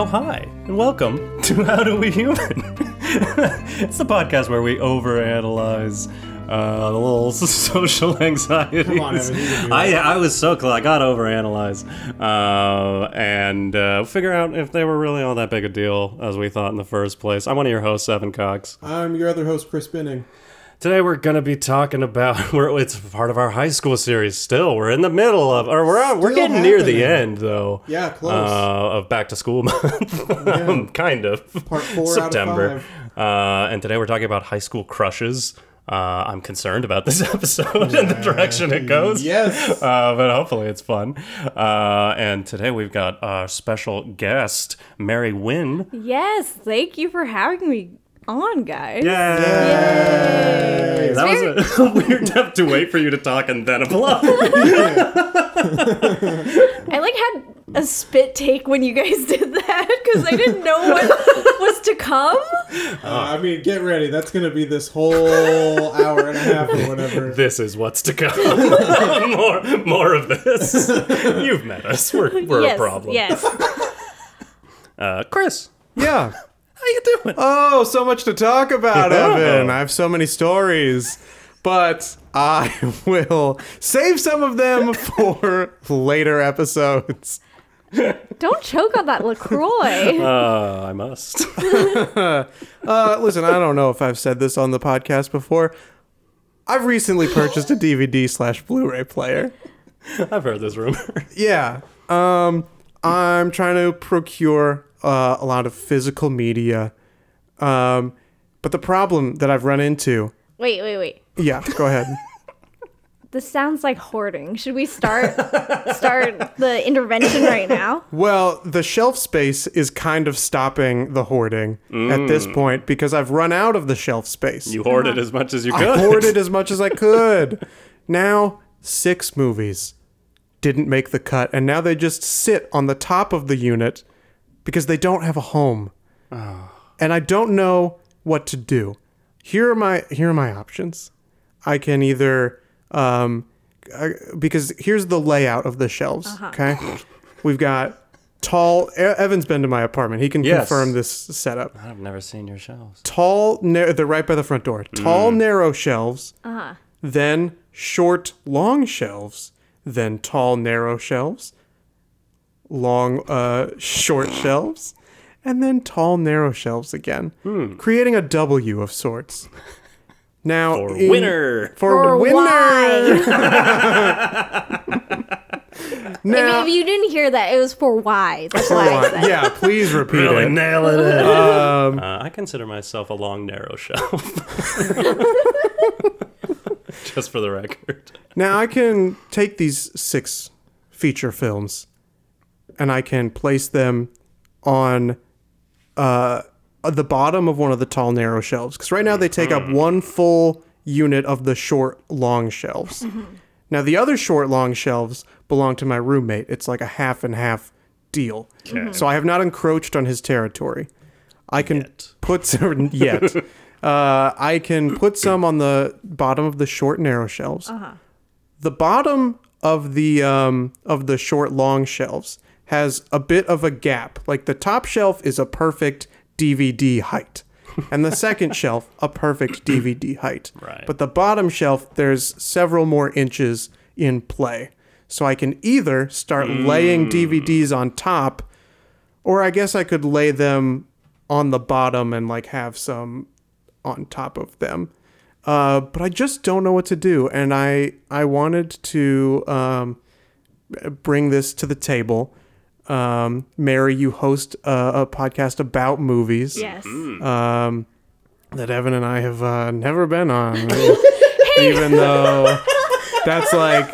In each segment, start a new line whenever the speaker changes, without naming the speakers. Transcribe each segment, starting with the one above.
Oh, hi, and welcome to How Do We Human? it's the podcast where we overanalyze uh, the little social anxiety.
Come on, Evan, you can do
I. I was so close. I got to overanalyze uh, and uh, figure out if they were really all that big a deal as we thought in the first place. I'm one of your hosts, Evan Cox.
I'm your other host, Chris Binning.
Today we're gonna be talking about we're, it's part of our high school series. Still, we're in the middle of, or we're we're
Still
getting near the end though.
Yeah, close.
Uh, of back to school month, Um, kind of.
Part four out of
September. Uh, and today we're talking about high school crushes. Uh, I'm concerned about this episode and the direction it goes.
Yes.
Uh, but hopefully it's fun. Uh, and today we've got our special guest, Mary Wynn.
Yes, thank you for having me on, guys.
Yay!
Yay.
That was a, a weird have to wait for you to talk and then applaud.
I like had a spit take when you guys did that because I didn't know what was to come.
Uh, I mean, get ready. That's going to be this whole hour and a half or whatever.
this is what's to come. more, more of this. You've met us. We're, we're
yes,
a problem.
Yes.
Uh, Chris,
Yeah.
How you doing?
Oh, so much to talk about, Evan. I have so many stories, but I will save some of them for later episodes.
Don't choke on that LaCroix.
Uh, I must.
Uh, listen, I don't know if I've said this on the podcast before. I've recently purchased a DVD slash Blu-ray player.
I've heard this rumor.
Yeah. Um, I'm trying to procure uh, a lot of physical media. Um, but the problem that I've run into.
wait, wait, wait.
Yeah, go ahead.
This sounds like hoarding. Should we start start the intervention right now?
Well, the shelf space is kind of stopping the hoarding at this point because I've run out of the shelf space.
You hoarded as much as you
I
could.
hoarded as much as I could. Now, six movies didn't make the cut, and now they just sit on the top of the unit because they don't have a home. And I don't know what to do. Here are my here are my options. I can either um I- because here's the layout of the shelves, uh-huh. okay? We've got tall E- Evan's been to my apartment. He can
Yes.
confirm this setup
I've never seen your shelves.
tall, nar- they're right by the front door. Mm. Tall, narrow shelves, uh-huh. then short, long shelves, then tall, narrow shelves, long, uh, short shelves, and then tall, narrow shelves again, creating a W of sorts. Now,
For
in-
winner.
for,
Or
winner.
why?
Now,
if, if you didn't hear that, it was for why. That's
for
why I
yeah, please repeat
Really
it.
nailing it.
Um,
Uh, I consider myself a long, narrow shelf. Just for the record.
Now I can take these six feature films and I can place them on uh, the bottom of one of the tall, narrow shelves. Because right now they take up one full unit of the short, long shelves. Now the other short, long shelves belong to my roommate. It's like a half and half deal. So I have not encroached on his territory. I can
Yet.
put some yet. Uh, I can put some on the bottom of the short, narrow shelves the bottom of the um, of the short long shelves has a bit of a gap. Like the top shelf is a perfect DVD height, and the second shelf a perfect DVD height.
Right.
But the bottom shelf there's several more inches in play. So I can either start laying DVDs on top, or I guess I could lay them on the bottom and like have some on top of them. Uh, but I just don't know what to do, and I I wanted to um, bring this to the table. Um, Mary, you host a, a podcast about movies
Yes.
um, that Evan and I have uh, never been on, even though that's like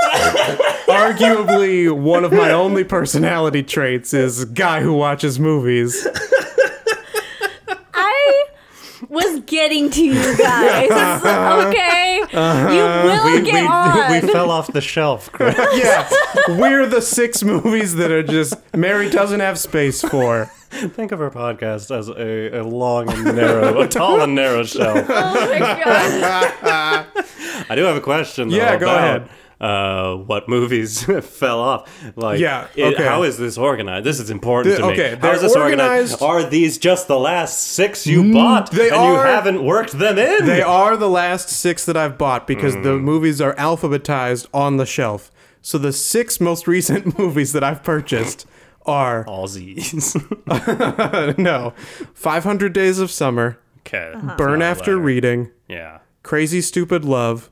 arguably one of my only personality traits is guy who watches movies.
I was getting to you guys. okay. Uh-huh. You will
We,
get on.
we, we fell off the shelf, Chris.
yeah, we're the six movies that are just Mary doesn't have space for.
Think of our podcast as a, a long and narrow, a tall and narrow shelf.
oh my god.
I do have a question. Though,
Yeah, go
about,
ahead.
Uh, what movies fell off. Like,
Yeah,
it-
okay.
how is this organized? This is important
The-
to me.
okay,
how
they're
is this organized?
organized- Mm,
Are these just the last six you bought
they
and you haven't worked them in?
They are the last six that I've bought because the movies are alphabetized on the shelf. So the six most recent movies that I've purchased are
all Z's.
no, 500 Days of Summer,
okay.
Burn After. Reading,
Yeah.
Crazy Stupid Love,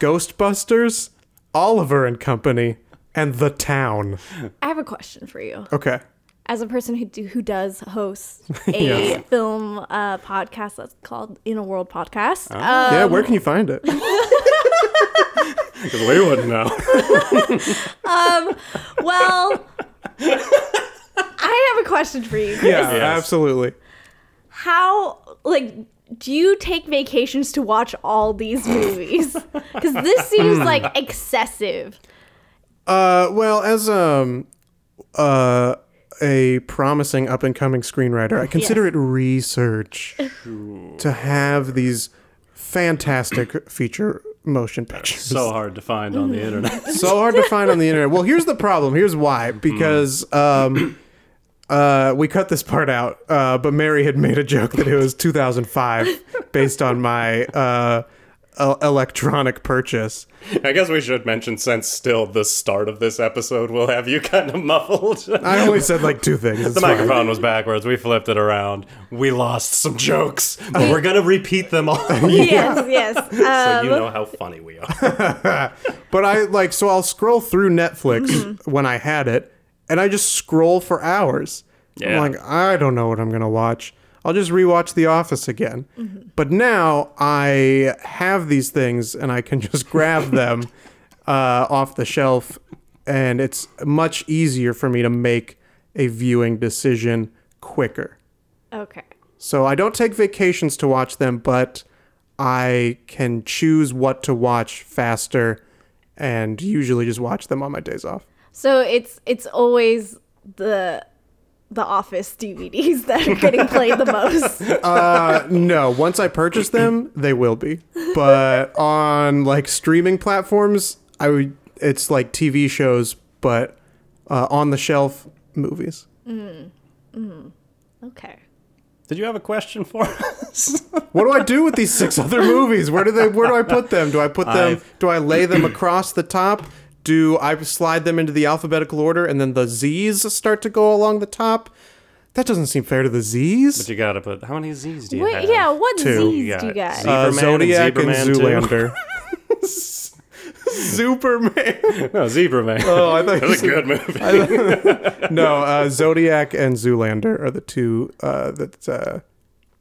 Ghostbusters, Oliver and Company, and The Town.
I have a question for you.
Okay.
As a person who do, who does host a
Yeah.
film uh, podcast that's called In a World Podcast,
Oh.
uh,
yeah, where can you find it?
Because we wouldn't know.
well, I have a question for you. Chris.
Yeah,
Yes.
absolutely.
How like do you take vacations to watch all these movies? Because this seems like excessive.
Uh, well, as um, uh, a promising up and coming screenwriter, I consider
Yes.
it research to have these fantastic feature motion pictures.
so hard to find on the internet.
so hard to find on the internet. Well, here's the problem. Here's why. Because um, uh, we cut this part out, uh, but Mary had made a joke that it was 2005 based on my uh, electronic purchase.
I guess we should mention since still the start of this episode will have you kind of muffled.
I only said like two things. It's
the
fine.
microphone was backwards. We flipped it around. We lost some jokes, but we're gonna repeat them all,
Yes, yes. Um,
you know how funny we are.
But I like so I'll scroll through Netflix when I had it, and I just scroll for hours.
Yeah.
I'm like, I don't know what I'm gonna watch. I'll just rewatch The Office again. But now I have these things, and I can just grab them uh, off the shelf, and it's much easier for me to make a viewing decision quicker.
okay.
So I don't take vacations to watch them, but I can choose what to watch faster and usually just watch them on my days off.
So it's it's always the the Office DVDs that are getting played the most.
Uh, no, once I purchase them, they will be. But on like streaming platforms, I would it's like TV shows, but uh, on the shelf movies. Mm. Mm.
Okay.
Did you have a question for us?
What do I do with these six other movies? Where do they? Where do I put them? Do I put them?
I've-
do I lay them across the top? Do I slide them into the alphabetical order and then the Z's start to go along the top? That doesn't seem fair to the Z's.
but you gotta put how many Z's do you
Wait,
have?
yeah, what
Two.
Z's
You
do you
got
got?
Z-
Uh,
Zebraman and
Zodiac and,
Zebraman.
Zoolander. Superman.
No, Zebra Man.
Oh, I thought
It was a good movie.
no, uh, Zodiac and Zoolander are the two uh, that uh,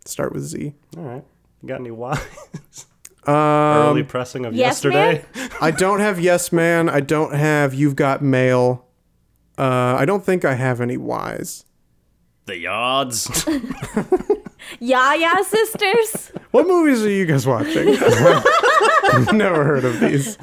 start with Z.
All right. You got any wise?
Um,
Early pressing of
Yes
yesterday.
I don't have Yes Man. I don't have You've Got Mail. Uh, I don't think I have any Wise.
The odds.
Yaya sisters.
What movies are you guys watching? I've never heard of these.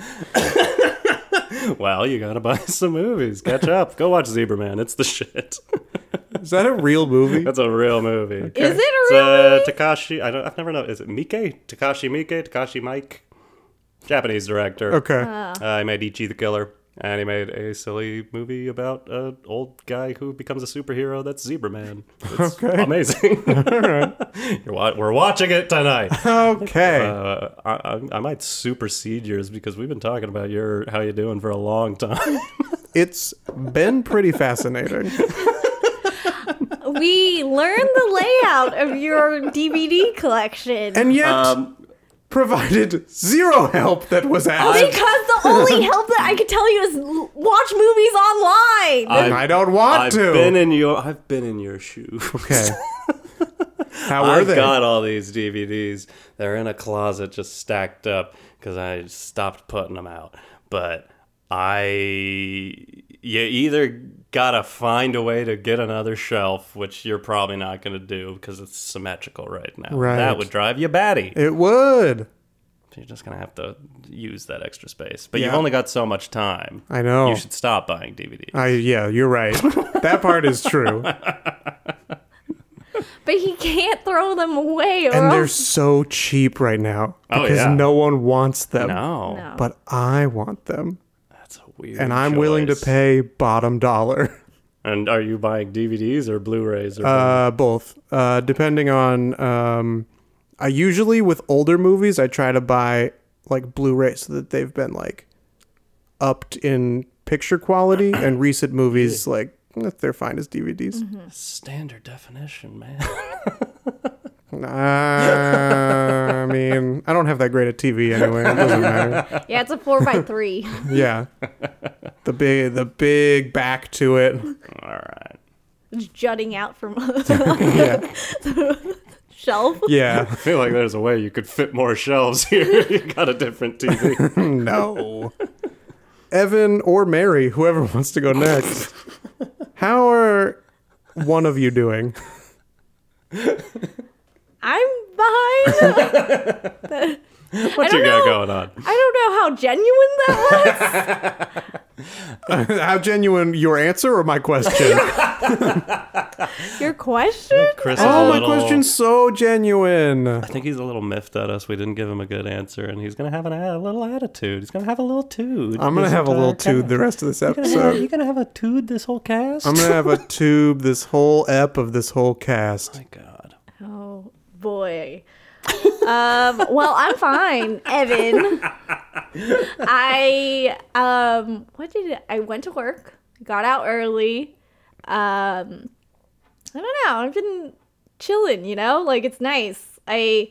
well, you gotta buy some movies. Catch up. Go watch Zebra Man. It's the shit.
Is that a real movie?
That's a real movie.
Is it a
It's
real
uh,
movie?
Takashi. I don't. I've never known. Is it Miike? Takashi Miike? Takashi Miike? Japanese director.
Okay.
Uh, he made Ichi the Killer, and he made a silly movie about an old guy who becomes a superhero. That's Zebra Man. It's
Okay.
amazing. You're wa- we're watching it tonight.
Okay.
Uh, I, I, I might supersede yours because we've been talking about your how you doing for a long time.
it's been pretty fascinating.
We learned the layout of your DVD collection.
And yet
um,
provided zero help that was oh, asked.
because the only help that I could tell you is l- watch movies online.
I don't want
I've
to.
been in your I've been in your shoes.
okay. How were
I've
they?
got all these DVDs. They're in a closet just stacked up because I stopped putting them out. But I, you either gotta find a way to get another shelf, which you're probably not gonna do because it's symmetrical right now.
Right.
That would drive you batty.
it would.
You're just gonna have to use that extra space. But you've only got so much time.
I know.
You should stop buying DVDs.
I yeah, you're right. that part is true.
but he can't throw them away, or
And they're
else
so cheap right now
Oh,
because
yeah.
no one wants them.
no.
No.
But I want them.
That's a weird.
and I'm willing to pay bottom dollar.
And are you buying DVDs or Blu-rays or?
Uh, both. Uh, depending on, um, I usually with older movies, I try to buy like Blu-ray so that they've been like upped in picture quality, and recent movies like eh, they're fine as DVDs.
standard definition, man.
Uh, I mean, I don't have that great a TV anyway. It doesn't matter.
Yeah, it's a four by three.
Yeah, the big, the big back to it.
All right.
It's jutting out from
Yeah,
shelf.
yeah.
I feel like there's a way you could fit more shelves here. you got a different TV.
No. Evan or Mary, whoever wants to go next. How are one of you doing?
I'm behind.
What you got
know.
going on?
I don't know how genuine that was.
How genuine your answer or my question?
Your question?
Chris
oh,
a
my
little,
question's so genuine.
I think he's a little miffed at us. We didn't give him a good answer, and he's gonna have an, a little attitude. He's gonna have a little tude.
I'm gonna have a little
entire
tube the rest of this
episode. You're
episode.
gonna have a tude this whole cast.
I'm gonna have a tube this whole ep of this whole cast.
Oh my God.
Oh boy. um, well, I'm fine, Evan. I um, what did it, I went to work, got out early. Um, I don't know. I've been chilling, you know, like it's nice. I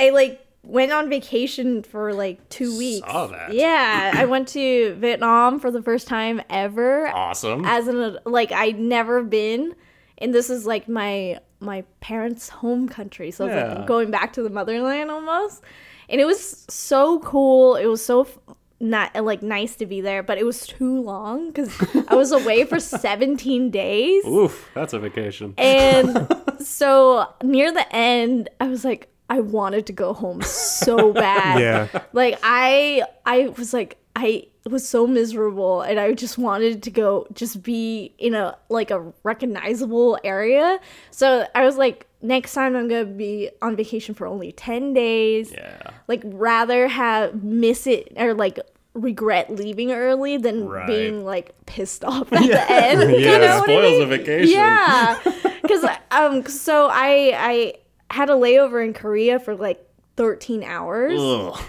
I like went on vacation for like two weeks.
Saw that.
Yeah, I went to Vietnam for the first time ever
Awesome.
as an like I'd never been, and this is like my my parents' home country, so
Yeah.
like going back to the motherland almost. And it was so cool. It was so f- not like nice to be there, but it was too long because I was away for 17 days.
Oof, that's a vacation.
And so near the end, I was like, I wanted to go home so bad.
Yeah.
Like I I was like I was so miserable and I just wanted to go just be in a like a recognizable area. So I was like next time I'm going to be on vacation for only 10 days.
Yeah.
Like rather have miss it or like regret leaving early than
Right.
being like pissed off at the end. you
Yeah.
know what I
Spoils
mean?
the vacation.
Yeah, because um, so I I had a layover in Korea for like 13 hours.
Ugh.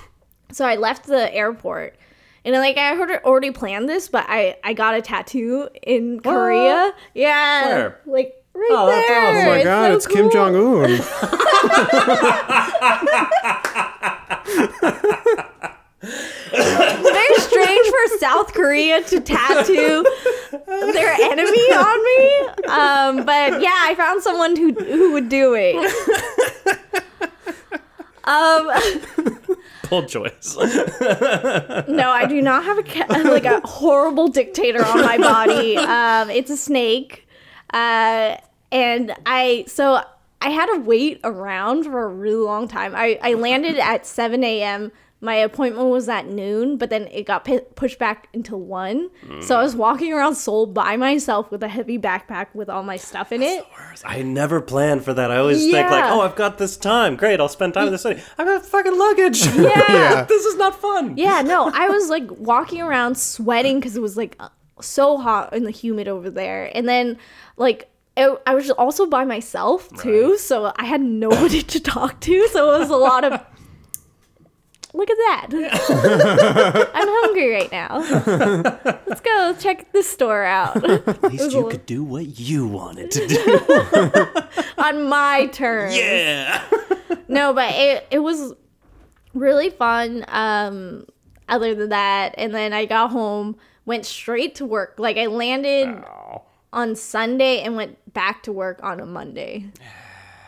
So I left the airport. And like I heard already planned this, but I I got a tattoo in Korea. Yeah,
Where?
like right
Oh, that's
there.
awesome.
Oh my god,
so
it's Kim. Jong Un.
Very strange for South Korea to tattoo their enemy on me. Um, but yeah, I found someone who who would do it. Um,
Bold choice.
no, I do not have a like a horrible dictator on my body. Um, it's a snake, uh, and I so I had to wait around for a really long time. I I landed at seven a.m. My appointment was at noon, but then it got pi pushed back until one. So I was walking around Seoul by myself with a heavy backpack with all my stuff in it.
I never plan for that. I always think like, oh, I've got this time. Great, I'll spend time in the city. I've got fucking luggage.
Yeah.
this is not fun.
Yeah, no, I was like walking around sweating because it was like so hot and the humid over there. And then like it, I was also by myself too, so I had nobody to talk to. So it was a lot of. Look at that. I'm hungry right now. Let's go check this store out
At least you could do what you wanted to do.
on my terms.
yeah.
no, but it it was really fun. Um, other than that, and then I got home, went straight to work. Like I landed on Sunday and went back to work on a Monday.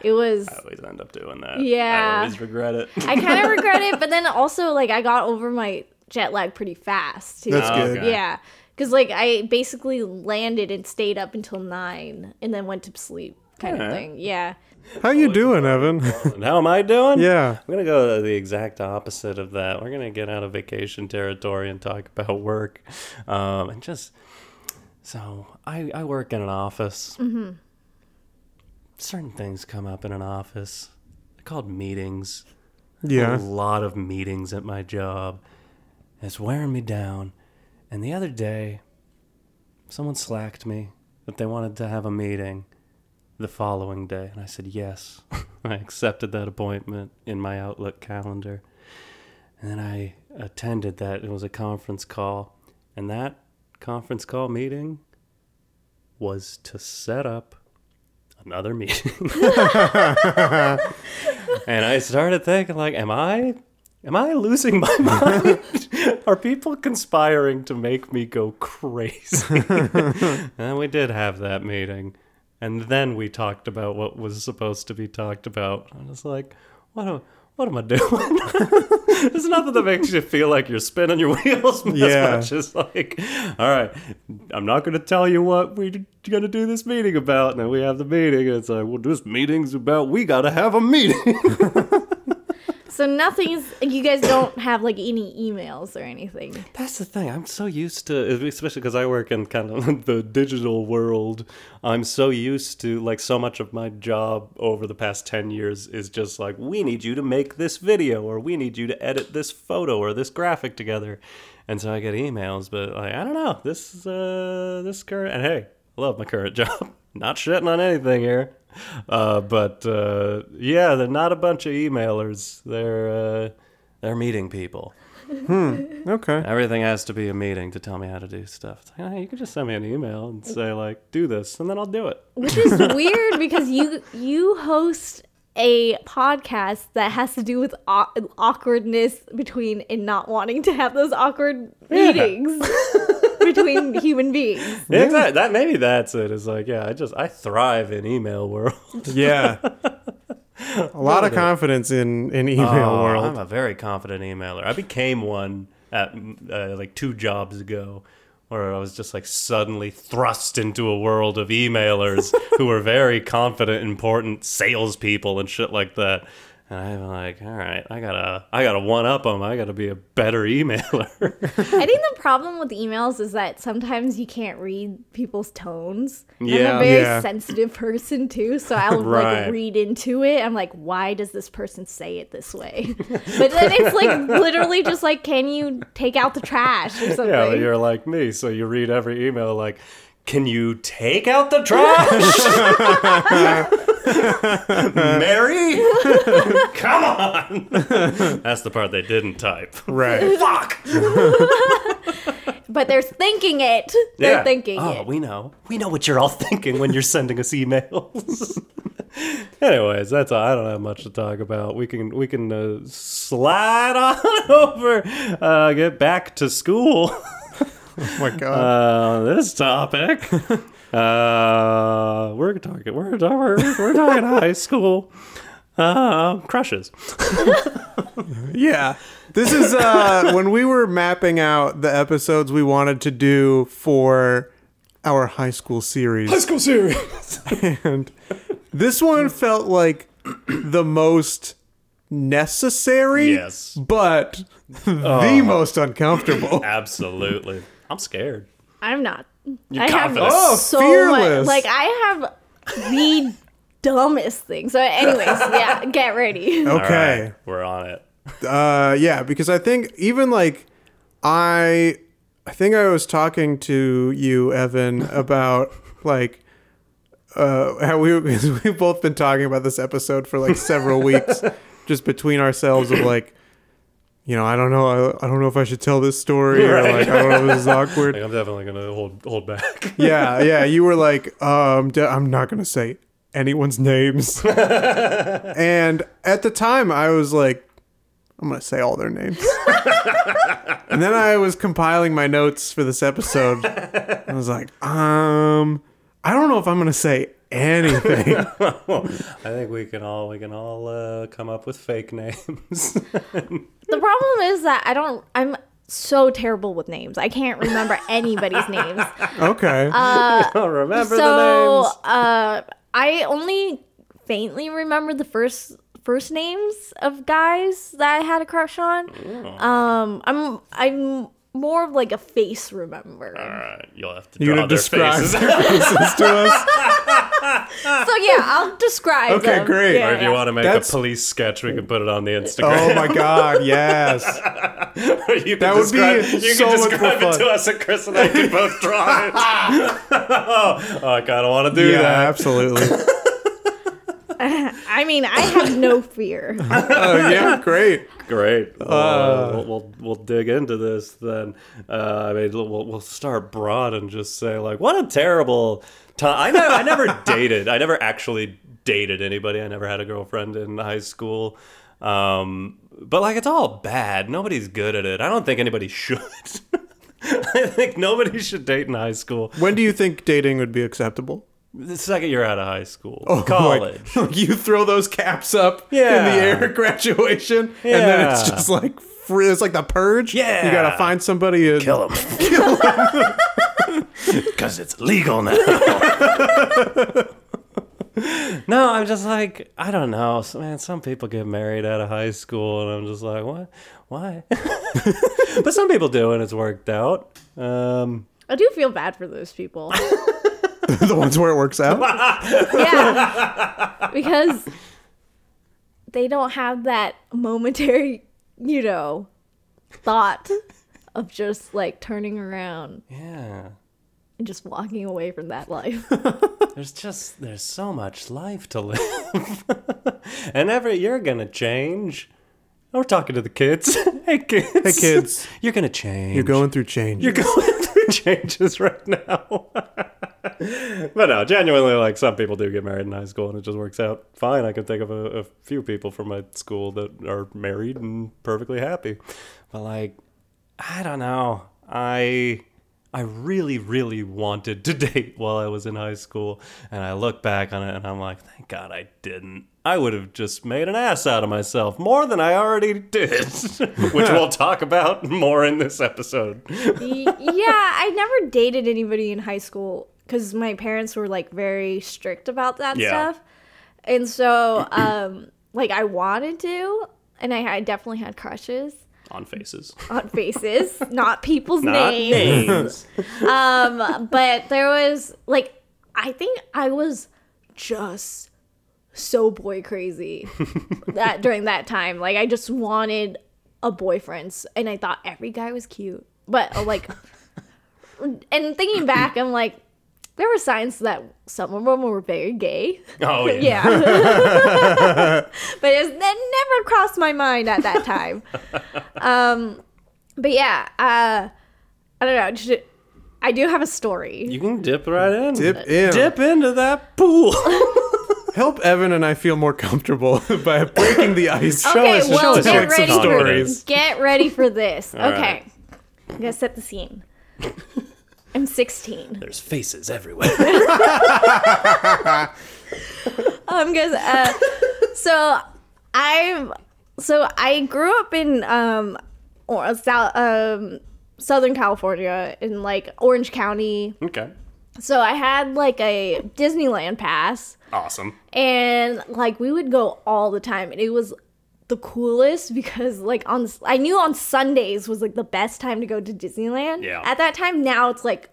It was.
I always end up doing that.
Yeah.
I always regret it.
I kind of regret it, but then also like I got over my jet lag pretty fast too.
That's
Oh,
good.
okay.
Yeah, because like I basically landed and stayed up until nine, and then went to sleep, kind of
Alright.
thing. Yeah.
How you doing, Evan?
And how am I doing?
yeah.
I'm gonna go the exact opposite of that. We're gonna get out of vacation territory and talk about work, um, and just so I I work in an office. Mm-hmm. Certain things come up in an office. They're called meetings.
Yeah.
A lot of meetings at my job. It's wearing me down, And the other day, someone slacked me that they wanted to have a meeting the following day. And I said yes. I accepted that appointment in my Outlook calendar. And then I attended that. It was a conference call. And that conference call meeting was to set up another meeting. and I started thinking like am I am I losing my mind? Are people conspiring to make me go crazy? and we did have that meeting. And then we talked about what was supposed to be talked about. I was like, what what am I doing? There's nothing that makes you feel like you're spinning your wheels as
Yeah.
much as like, all right, I'm not going to tell you what we're going to do this meeting about. And then we have the meeting, and it's like, well, this meeting's about we got to have a meeting.
So nothing's. You guys don't have like any emails or anything.
That's the thing. I'm so used to, especially because I work in kind of the digital world. I'm so used to, like, so much of my job over the past 10 years is just like, we need you to make this video, or we need you to edit this photo or this graphic together. And so I get emails, but, like, I don't know. This is, uh, this current, and hey, love my current job. Not shitting on anything here. Uh, but, uh, yeah, they're not a bunch of emailers. They're, uh, they're meeting people.
Okay.
Everything has to be a meeting to tell me how to do stuff. It's like, hey, you can just send me an email and say like, do this, and then I'll do it.
which is weird because you you host a podcast that has to do with au- awkwardness between and not wanting to have those awkward meetings between human beings.
Yeah, exactly. That maybe that's it. It's like, yeah, I just I thrive in email world.
Yeah. A lot of confidence in in email
Oh,
world.
I'm a very confident emailer. I became one at uh, like two jobs ago, where I was just like suddenly thrust into a world of emailers who were very confident, important salespeople and shit like that. And I'm like, all right, I gotta, I gotta one up them. I gotta be a better emailer.
I think the problem with emails is that sometimes you can't read people's tones.
Yeah, I'm
a very
Yeah.
sensitive person too, so I'll
Right.
like read into it. I'm like, why does this person say it this way? but then it's like literally just like, can you take out the trash or something?
Yeah, you're like me, so you read every email like, "Can you take out the trash, Mary? Come on!" That's the part they didn't type.
right.
Fuck.
but they're thinking it. They're
Yeah.
thinking
Oh,
it.
we know. We know what you're all thinking when you're sending us emails. Anyways, that's all. I don't have much to talk about. We can we can uh, slide on over. Uh, get back to school.
Oh my god.
uh, this topic. Uh, we're talking. We're we're, we're talking high school uh, crushes.
yeah. This is uh when we were mapping out the episodes we wanted to do for our high school series.
High school series.
and this one felt like the most necessary
Yes.
but the most uncomfortable.
Absolutely. I'm scared.
I'm not.
You're
I have.
Oh,
so
fearless.
much. Like I have the dumbest thing. So, anyways, yeah, get ready.
Okay.
right, we're on it.
Uh, yeah, because I think even like I, I think I was talking to you, Evan, about like uh how we we've both been talking about this episode for like several weeks, just between ourselves of like. You know, I don't know. I, I don't know if I should tell this story or like I don't know if this is awkward.
Like, I'm definitely gonna hold hold back.
yeah, yeah. You were like, um, d- I'm not gonna say anyone's names. and at the time, I was like, I'm gonna say all their names. and then I was compiling my notes for this episode. I was like, um, I don't know if I'm gonna say anything.
well, I think we can all we can all uh, come up with fake names.
The problem is that I don't. I'm so terrible with names. I can't remember anybody's names.
okay.
Don't remember the
so,
names.
uh, I only faintly remember the first first names of guys that I had a crush on. Um, I'm I'm more of like a face remember.
All right, you'll have to
You're gonna
their
describe
faces.
their faces to us.
So yeah, I'll describe.
Okay,
them.
great.
Yeah,
Or if you want to make
That's-
a police sketch, we can put it on the oh Instagram.
Oh my god, yes.
you
That would be
you
so
can
much
describe
more
it
fun.
to us, and Chris and I can both draw it. oh, I kind of want to do that.
Yeah,
that.
absolutely.
I mean, I have no fear.
Oh yeah, great.
Great.
Uh.
Uh, we'll, we'll we'll dig into this then. Uh, I mean, we'll we'll start broad and just say like, what a terrible time. I never I never dated. I never actually dated anybody. I never had a girlfriend in high school. Um, but like, it's all bad. Nobody's good at it. I don't think anybody should. I think nobody should date in high school.
When do you think dating would be acceptable?
The second you're out of high school,
Like,
college.
you throw those caps up
Yeah.
in the air at graduation, and then it's just like free. It's like the purge.
Yeah.
you gotta find somebody. To,
Kill him. Because it's legal now. no, I'm just like, I don't know. Man, some people get married out of high school, and I'm just like, what? Why? but some people do, and it's worked out. Um,
I do feel bad for those people.
the ones where it works out.
Yeah. because they don't have that momentary, you know, thought of just like turning around
yeah.
and just walking away from that life.
There's just, there's so much life to live. and every, you're going to change. We're talking to the kids. hey, kids.
Hey, kids.
You're going to change.
You're going through change.
You're going through changes right now. but no, genuinely, like some people do get married in high school and it just works out fine. I can think of a, a few people from my school that are married and perfectly happy. But like, I don't know. I I really, really wanted to date while I was in high school, and I look back on it and I'm like, thank God I didn't. I would have just made an ass out of myself more than I already did, which we'll talk about more in this episode.
Yeah, I never dated anybody in high school because my parents were like very strict about that
Yeah.
stuff. And so, um, like, I wanted to, and I, I definitely had crushes
On faces.
on faces, not people's
Not
names.
names.
Um, but there was like, I think I was just so boy crazy that during that time. Like, I just wanted a boyfriend, and I thought every guy was cute. But uh, like, and thinking back, I'm like, there were signs that some of them were very gay.
Oh, yeah.
Yeah. but it's, that never crossed my mind at that time. Um, but yeah, uh, I don't know. just- I do have a story.
You can dip right in.
Dip in.
Dip into that pool.
Help Evan and I feel more comfortable by breaking the ice.
okay,
us-
well,
show us
get
some
ready for get ready for this.
All
okay,
right.
I'm gonna set the scene. I'm 16.
There's faces everywhere.
Um, guys, uh, so I'm so I grew up in um or south um Southern California in like Orange County.
okay.
So I had like a Disneyland pass
Awesome.
and like we would go all the time and it was the coolest because like on I knew on Sundays was like the best time to go to Disneyland.
Yeah.
At that time now it's like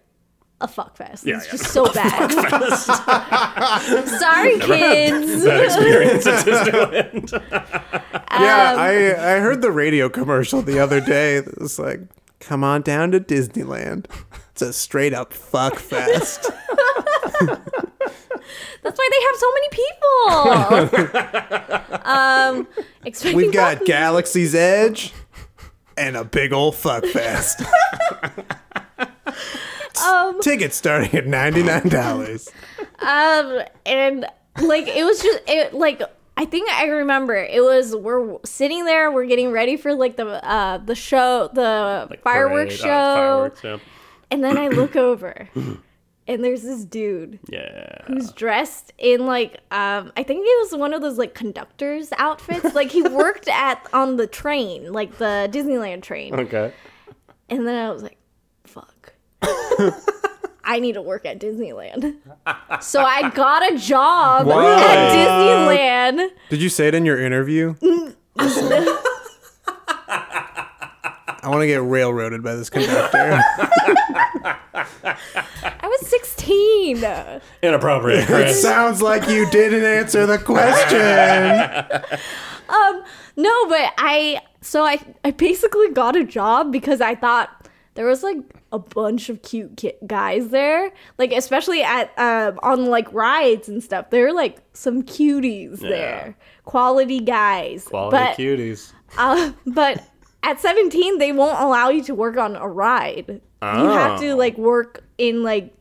a fuck fest.
Yeah,
it's
yeah.
just so bad. Sorry kids.
That experience at Disneyland.
Yeah,
Um,
I I heard the radio commercial the other day. It was like, "Come on down to Disneyland. It's a straight up fuck fest."
That's why they have so many people. um, expecting
We've got
that-
Galaxy's Edge and a big old fuck fest.
Um,
Tickets starting at ninety nine dollars.
um, and like it was just it like I think I remember it was we're sitting there we're getting ready for like the uh the show the
Like
fireworks
parade,
show
uh, fireworks, yeah.
and then I look over and there's this dude
Yeah.
who's dressed in like um I think it was one of those like conductors outfits like he worked at on the train like the Disneyland train
Okay.
And then I was like, fuck. I need to work at Disneyland. So I got a job at Disneyland.
Did you say it in your interview? I I want to get railroaded by this conductor.
I was 16.
Inappropriate,
it
Chris.
sounds like you didn't answer the question.
Um, no, but I so I I basically got a job because I thought there was like a bunch of cute ki- guys there, like especially at um on like rides and stuff. There were like some cuties there, quality guys.
Quality
but,
cuties.
Uh, but at 17, they won't allow you to work on a ride. You have to
Oh.
like work in like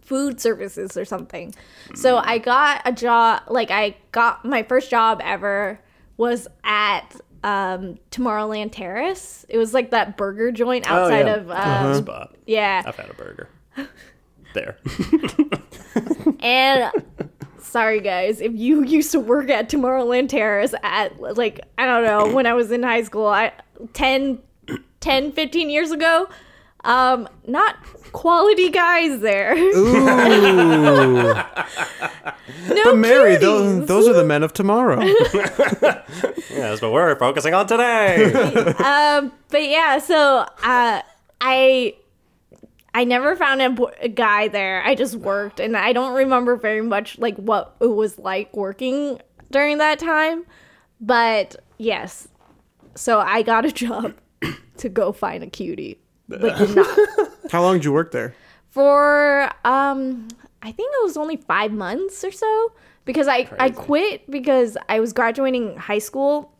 food services or something. So I got a job, like I got my first job ever was at um, Tomorrowland Terrace. It was like that burger joint outside
yeah.
of um,
Spot.
yeah.
I've had a burger. There.
And sorry guys, if you used to work at Tomorrowland Terrace at like I don't know, when I was in high school, I 10 10 15 years ago, um not quality guys there.
Ooh.
no
But Mary, those, those are the men of tomorrow.
yeah, that's what we're focusing on today.
um but yeah, so uh I I never found a, bo- a guy there. I just worked and I don't remember very much like what it was like working during that time. But yes. So I got a job to go find a cutie. But did not.
How long did you work there?
For um I think it was only 5 months or so because I I quit because I was graduating high school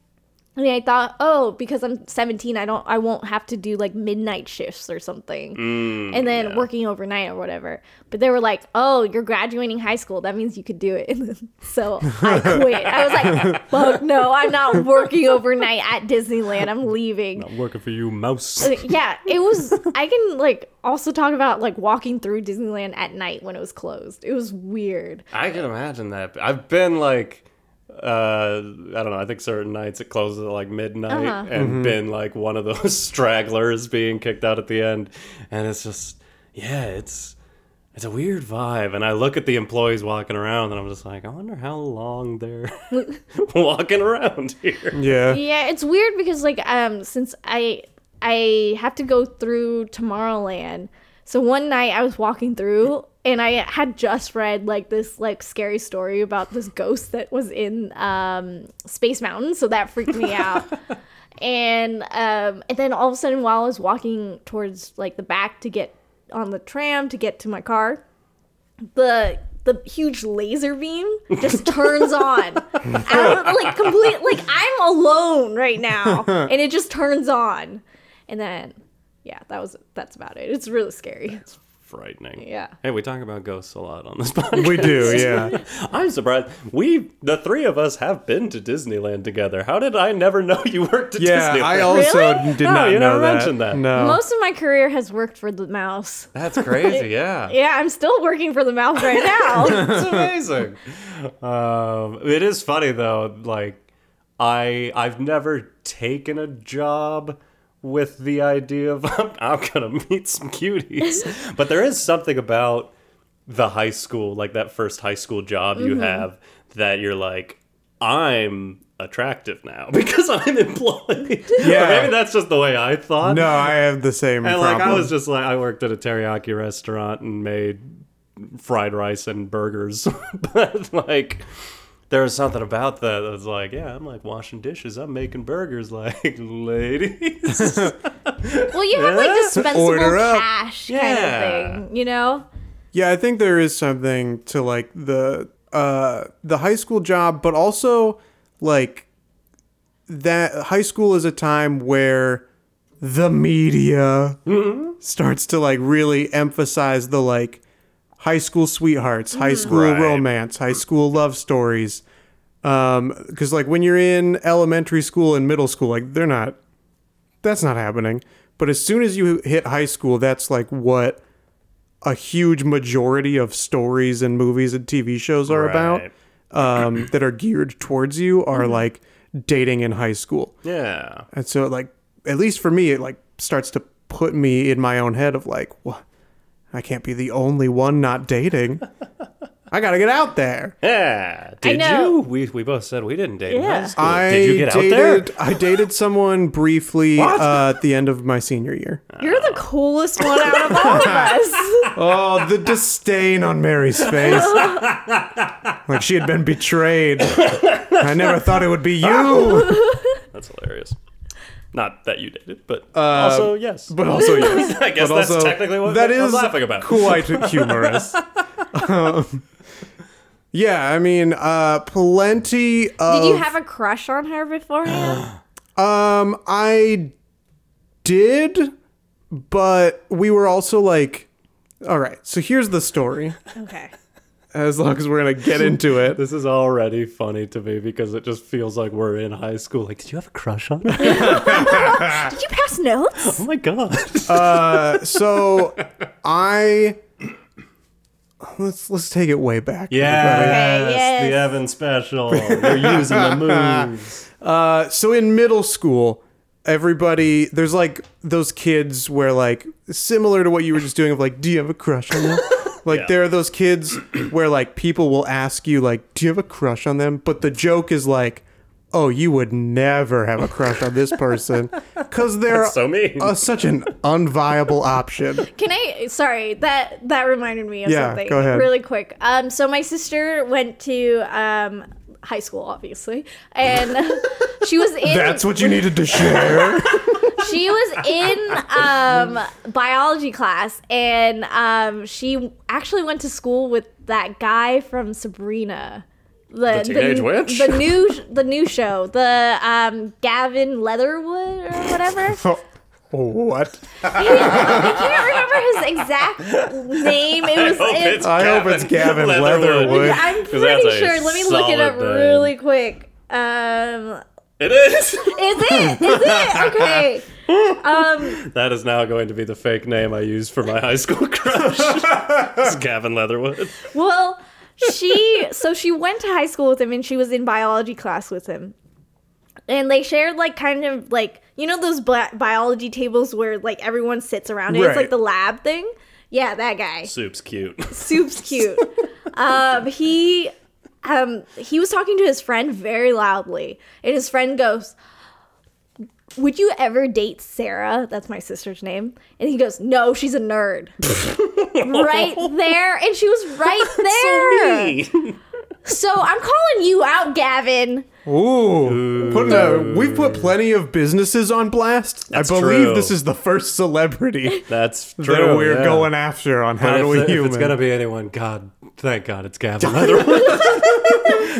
and I thought, oh, because I'm 17, I don't, I won't have to do like midnight shifts or something, mm, and then
yeah.
working overnight or whatever. But they were like, oh, you're graduating high school, that means you could do it. so I quit. I was like, fuck no, I'm not working overnight at Disneyland. I'm leaving.
I'm working for you, mouse.
Uh, yeah, it was. I can like also talk about like walking through Disneyland at night when it was closed. It was weird.
I can imagine that. I've been like, uh, I don't know. I think certain nights it closes at like midnight,
Uh-huh.
and been like one of those stragglers being kicked out at the end, and it's just, yeah, it's it's a weird vibe. And I look at the employees walking around, and I'm just like, I wonder how long they're walking around here.
Yeah.
Yeah, it's weird because like um since I I have to go through Tomorrowland. So one night I was walking through and I had just read like this like scary story about this ghost that was in um Space Mountain, so that freaked me out. and um and then all of a sudden while I was walking towards like the back to get on the tram to get to my car, the the huge laser beam just turns on. Like complete like I'm alone right now and it just turns on. And then yeah, that was that's about it. It's really scary.
Frightening.
Yeah.
Hey, we talk about ghosts a lot on this podcast.
We do, yeah.
I'm surprised. We, the three of us, have been to Disneyland together. How did I never know you worked at
Yeah,
Disneyland?
I also
Really?
did
No,
not
you
know
never
that.
mentioned that.
No.
Most of my career has worked for the mouse.
That's crazy. Yeah.
Yeah, I'm still working for the mouse right now.
It's amazing. Um, it is funny though. Like, I I've never taken a job with the idea of I'm, I'm gonna meet some cuties, but there is something about the high school, like that first high school job you mm-hmm. have, that you're like, I'm attractive now because I'm employed.
Yeah.
Or maybe that's just the way I thought.
no, I have the same
And
problem.
like I was just like I worked at a teriyaki restaurant and made fried rice and burgers. but like there was something about that that was like, yeah, I'm like washing dishes, I'm making burgers like ladies.
well, you have like
Yeah.
dispensable
Order up.
cash kind
Yeah.
of thing, you know?
Yeah, I think there is something to like the uh the high school job, but also like that high school is a time where the media starts to like really emphasize the like high school sweethearts, high school
Right.
romance, high school love stories. Um, because like when you're in elementary school and middle school, like they're not, that's not happening. But as soon as you hit high school, that's like what a huge majority of stories and movies and TV shows are about um, that are geared towards you are like dating in high school.
yeah.
And so like at least for me it like starts to put me in my own head of like what I can't be the only one not dating. I gotta get out there.
Yeah. Did
know.
you? We, we both said we didn't date in
Yeah.
high school.
I
Did you get
dated,
out there?
I dated someone briefly uh, at the end of my senior year.
You're the coolest one out of all of us.
Oh, the disdain on Mary's face. like she had been betrayed. I never thought it would be you.
That's hilarious. Not that you dated, but uh, also yes.
But also, yes.
I guess
But
that's
also,
technically what
that
I'm
is
laughing about.
quite humorous. Um, yeah, I mean, uh, plenty of.
Did you have a crush on her beforehand?
Um, I did, but we were also like, all right. So here's the story.
okay.
As long as we're gonna get into it.
This is already funny to me because it just feels like we're in high school. Like, did you have a crush on her?
Did you pass notes?
oh my god.
Uh, so I let's let's take it way back. everybody.
yes,
Okay, yes.
the Evan special. You're using the moves.
Uh, so in middle school, everybody there's like those kids where like similar to what you were just doing of like, do you have a crush on them? Like
Yeah.
there are those kids where like people will ask you like, do you have a crush on them? But the joke is like, oh, you would never have a crush on this person because they're
So mean.
uh, such an unviable option.
Can I? Sorry, that that reminded me of
Yeah,
something.
go ahead.
Really quick. Um, so my sister went to um high school, obviously, and she was in.
That's what you needed to share.
She was in um biology class, and um she actually went to school with that guy from Sabrina. The,
teenage witch?
the new the new show, the um Gavin Leatherwood or whatever.
what?
I can't remember his exact name. It was.
hope it's
I hope it's Gavin Leatherwood.
I'm pretty sure. Let me look it up
solid name.
really quick. Um,
It is.
is it? Is it? Okay. Um,
that is now going to be the fake name I use for my high school crush. it's Gavin Leatherwood.
well, she so she went to high school with him, and she was in biology class with him, and they shared like kind of like you know those bi- biology tables where like everyone sits around it. It's like the lab thing. Yeah, that guy.
Soup's cute.
Soup's cute. um, he um he was talking to his friend very loudly, and his friend goes, "Would you ever date Sarah? That's my sister's name." And he goes, "No, she's a nerd." right there, and she was right there. So I'm calling you out, Gavin.
Ooh, putting a, we've put plenty of businesses on blast.
That's
I believe
true.
this is the first celebrity
That's
that
true.
we're
yeah.
going after on
But
How
if,
Do We
the- if
Human.
it's gonna be anyone, God, thank God it's Gavin Leatherwood.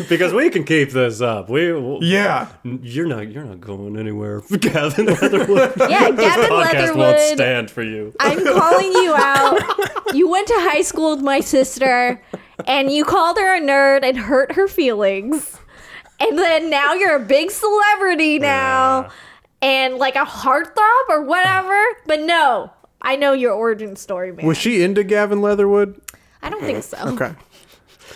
because we can keep this up. We, we'll-
yeah,
you're not, you're not going anywhere, Gavin Leatherwood.
Yeah, Gavin
Podcast won't
Leatherwood.
stand for you.
I'm calling you out. You went to high school with my sister, and you called her a nerd and hurt her feelings. And then now you're a big celebrity now, and like a heartthrob or whatever. Uh. But no, I know your origin story, man.
was she into Gavin Leatherwood?
I don't think so.
Okay,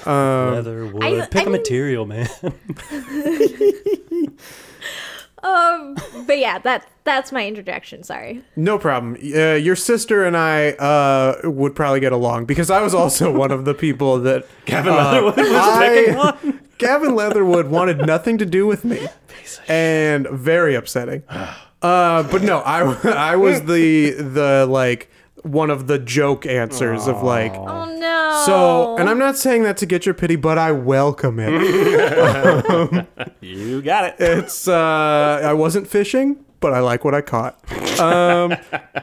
Leatherwood.
I-
Pick
I
a
mean-
material, man.
Um, but yeah, that that's my interjection. Sorry.
no problem. Uh, your sister and I uh, would probably get along because I was also one of the people that
Gavin
uh,
Leatherwood was
I-
picking on.
Gavin Leatherwood wanted nothing to do with me, and very upsetting. Uh, but no, I I was the the like one of the joke answers of like.
Oh no.
So, and I'm not saying that to get your pity, but I welcome it.
You got it.
It's uh I wasn't fishing, but I like what I caught. Um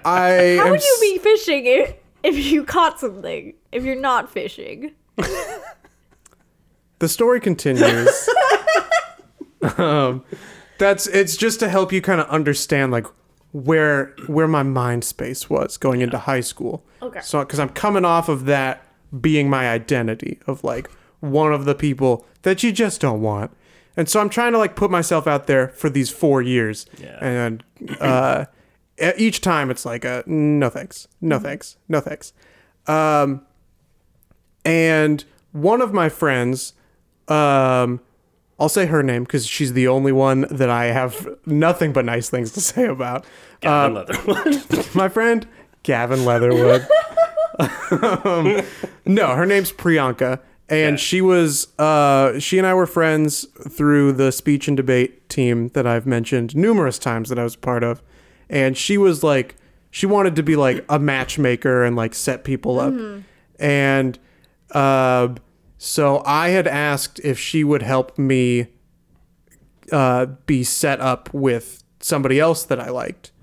I
How
am
would you be fishing if, if you caught something? If you're not fishing?
the story continues. um that's it's just to help you kind of understand like where where my mind space was going into high school.
Okay.
So cuz I'm coming off of that being my identity of like one of the people that you just don't want. And so I'm trying to like put myself out there for these 4 years.
Yeah.
And uh each time it's like a no thanks. No thanks. No thanks. Um and one of my friends um I'll say her name because she's the only one that I have nothing but nice things to say about.
Gavin Leatherwood.
My friend Gavin Leatherwood. um, no, her name's Priyanka, And
Yeah.
she was, uh, she and I were friends through the speech and debate team that I've mentioned numerous times that I was part of. And she was like, she wanted to be like a matchmaker and like set people up. And uh, so I had asked if she would help me uh, be set up with somebody else that I liked,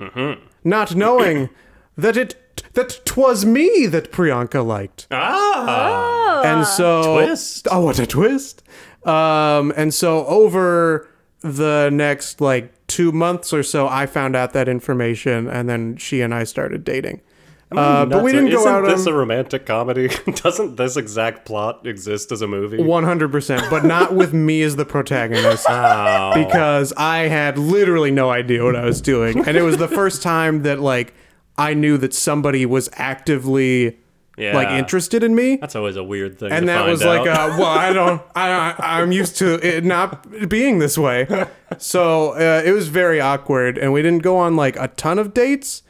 not knowing that it that twas me that Priyanka liked.
Ah,
and so
twist.
Oh, what a twist! Um, and so over the next like two months or so, I found out that information, and then she and I started dating. Uh, but we didn't go
isn't
out
this
on
a romantic comedy? Doesn't this exact plot exist as a movie?
one hundred percent, but not with me as the protagonist.
Oh.
because I had literally no idea what I was doing. And it was the first time that like I knew that somebody was actively
Yeah.
like interested in me.
That's always a weird thing.
And that was like,
out.
uh, well, I don't, I, I, I'm used to it not being this way. So uh, it was very awkward, and we didn't go on like a ton of dates.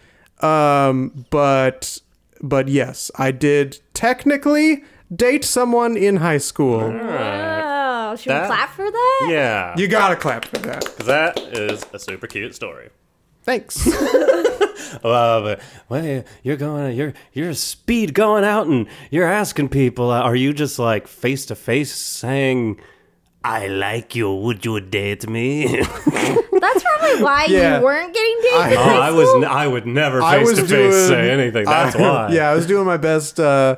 Um, but, but yes, I did technically date someone in high school.
Oh, should
That-
we clap for that?
yeah,
You gotta clap for that.
'Cause that is a super cute story.
Thanks.
Love it. well, you're going, you're you're speed going out, and you're asking people. Uh, are you just like face to face saying, "I like you. Would you date me?"
That's probably why
Yeah.
you weren't getting dated. in
oh,
high
I was,
school?
n- I would never
I
face
was
to face say anything. That's
I-
why.
Yeah, I was doing my best uh,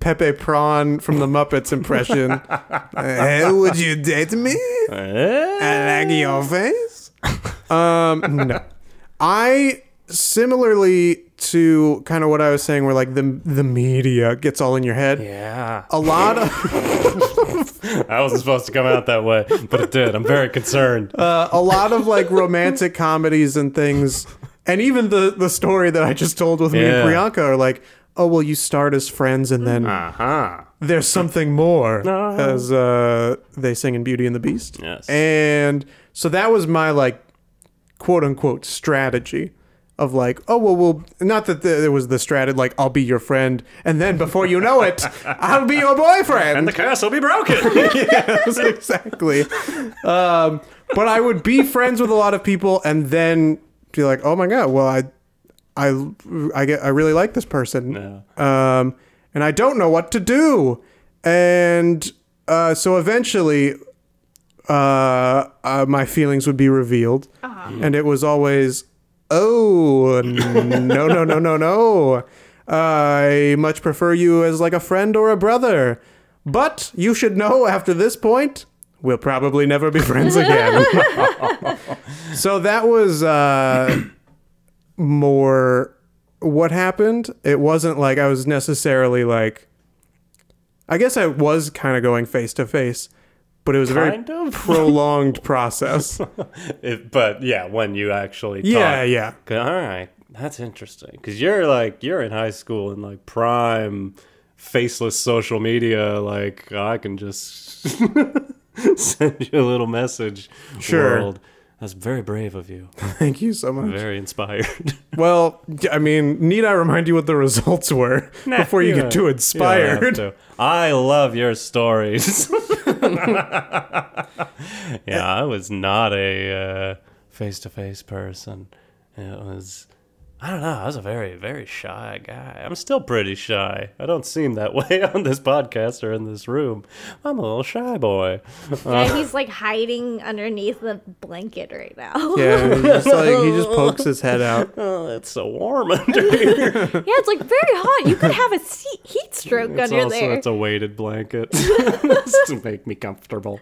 Pepe Prawn from the Muppets impression. hey, would you date me?
Eh?
I like your face. Um, no, I similarly to kind of what I was saying, where like the the media gets all in your head.
Yeah,
A lot of
I wasn't supposed to come out that way, but it did. I'm very concerned.
uh, a lot of like romantic comedies and things, and even the the story that I just told with me and. Priyanka are like, oh well, you start as friends and then
Uh huh.
there's something more,
No.
as uh, they sing in Beauty and the Beast.
Yes.
And so that was my like quote unquote strategy of like, oh well, well, not that the, there was the strategy like I'll be your friend, and then before you know it, I'll be your boyfriend.
And the curse will be broken.
yes, exactly. Um, but I would be friends with a lot of people and then be like, oh my god, well I, I, I get, I really like this person, um, and I don't know what to do, and uh, so eventually, uh, uh, my feelings would be revealed, and it was always, oh no no no no no. I much prefer you as like a friend or a brother. But you should know after this point, we'll probably never be friends again. so that was uh, more what happened. It wasn't like I was necessarily like, I guess I was kind of going face to face, but it was a very
of?
prolonged process.
If- but yeah, when you actually
yeah,
talk.
yeah.
'Cause- All right, that's interesting because you're like you're in high school and like prime faceless social media. Like I can just send you a little message.
Sure.
World. That's very brave of you.
Thank you so much.
Very inspired.
Well, I mean, need I remind you what the results were before you get too
You don't have
inspired?
to. I love your stories. yeah, I was not a face to face person. It was, I don't know, I was a very, very shy guy. I'm still pretty shy. I don't seem that way on this podcast or in this room. I'm a little shy boy.
Yeah, he's like hiding underneath the blanket right now.
Yeah, he just like he just pokes his head out.
Oh, it's so warm under here.
Yeah, it's like very hot. You could have a se- heat stroke
It's
under
also
there.
it's a weighted blanket Just to make me comfortable.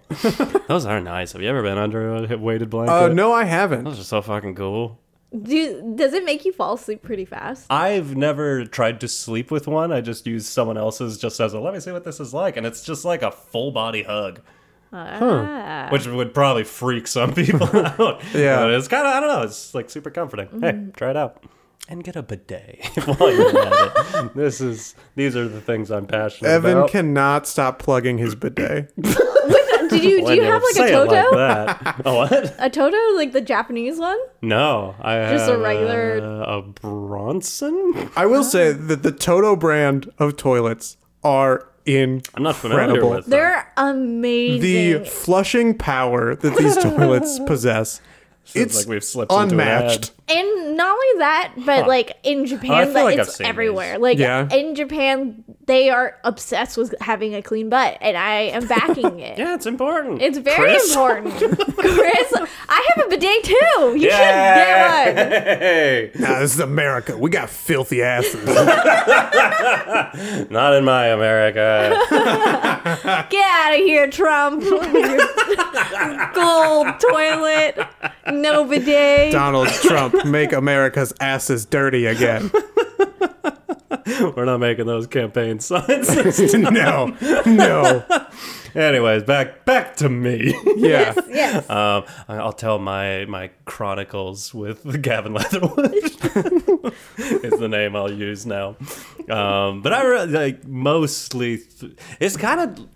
Those are nice. Have you ever been under a weighted blanket?
Uh, no, I haven't.
Those are so fucking cool.
Do does it make you fall asleep pretty fast?
I've never tried to sleep with one. I just use someone else's just as a let me see what this is like, and it's just like a full body hug,
Ah.
which would probably freak some people out.
Yeah.
but it's kind of I don't know. It's like super comforting. Hey,
Mm-hmm.
try it out. And get a bidet while you're at it. This is these are the things I'm passionate
Evan
about.
Evan cannot stop plugging his bidet.
Did you do you have like a Toto?
like that. A what?
a Toto, like the Japanese one?
No, I
Just a regular-
uh, a Brondell.
I will say that the Toto brand of toilets are
I'm not familiar
incredible.
with them.
They're amazing.
The flushing power that these toilets possess. It's
like we've slipped into an
unmatched.
and not only that, but like in Japan,
I like
it's everywhere.
these.
Like
Yeah.
in Japan, they are obsessed with having a clean butt, and I am backing it.
Yeah, it's important.
It's very
Chris?
important. Chris, I have a bidet too. You should get one.
Yay!
Nah, this is America. We got filthy asses.
Not in my America.
Get out of here, Trump. Your gold toilet, no bidet.
Donald Trump, make America's asses dirty again.
We're not making those campaign signs.
no, no.
Anyways, back back to me.
Yeah.
Yes.
Um, I- I'll tell my my chronicles with Gavin Leatherwood. is the name I'll use now. Um, but I re- like mostly. Th- it's kind of.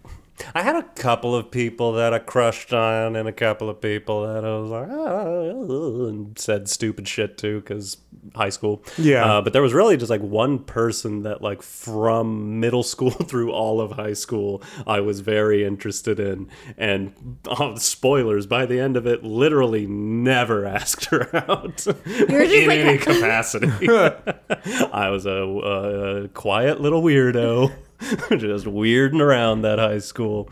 I had a couple of people that I crushed on, and a couple of people that I was like, oh, and said stupid shit to, because high school.
Yeah.
Uh, but there was really just like one person that, like, from middle school through all of high school, I was very interested in. And oh, spoilers, by the end of it, literally never asked her out
You're just
in
like-
any capacity. I was a, a quiet little weirdo, just weirding around that high school.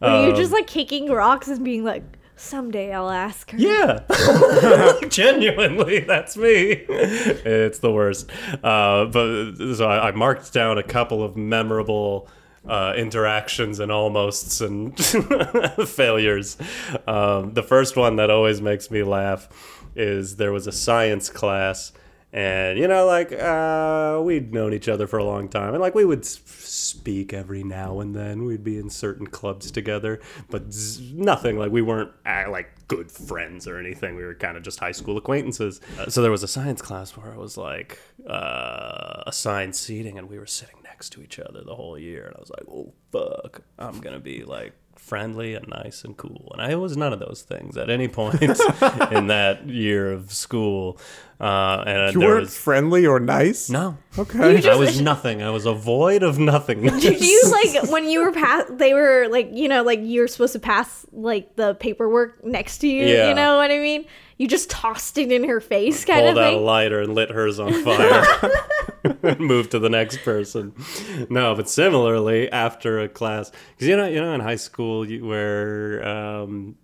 Were you just like kicking rocks and being like, someday I'll ask her?
Yeah, genuinely, that's me. It's the worst. Uh, but so I, I marked down a couple of memorable uh, interactions and almosts and failures. Um, the first one that always makes me laugh is there was a science class. And you know, like uh, we'd known each other for a long time, and like we would speak every now and then. We'd be in certain clubs together, but z- nothing like we weren't uh, like good friends or anything. We were kind of just high school acquaintances. Uh, so there was a science class where it was like uh, assigned seating, and we were sitting next to each other the whole year. And I was like, "Oh fuck, I'm gonna be like." Friendly and nice and cool and i was none of those things at any point in that year of school uh, and
You
there
weren't
was
friendly or nice?
no
Okay.
I was nothing. I was a void of nothing.
Did you like when you were pass? They were like, you know, like you're supposed to pass like the paperwork next to you.
Yeah.
You know what I mean? You just tossed it in her face, kind of.
pulled
of
out a lighter and lit hers on fire and moved to the next person. No but similarly after a class because you know you know in high school you, where um,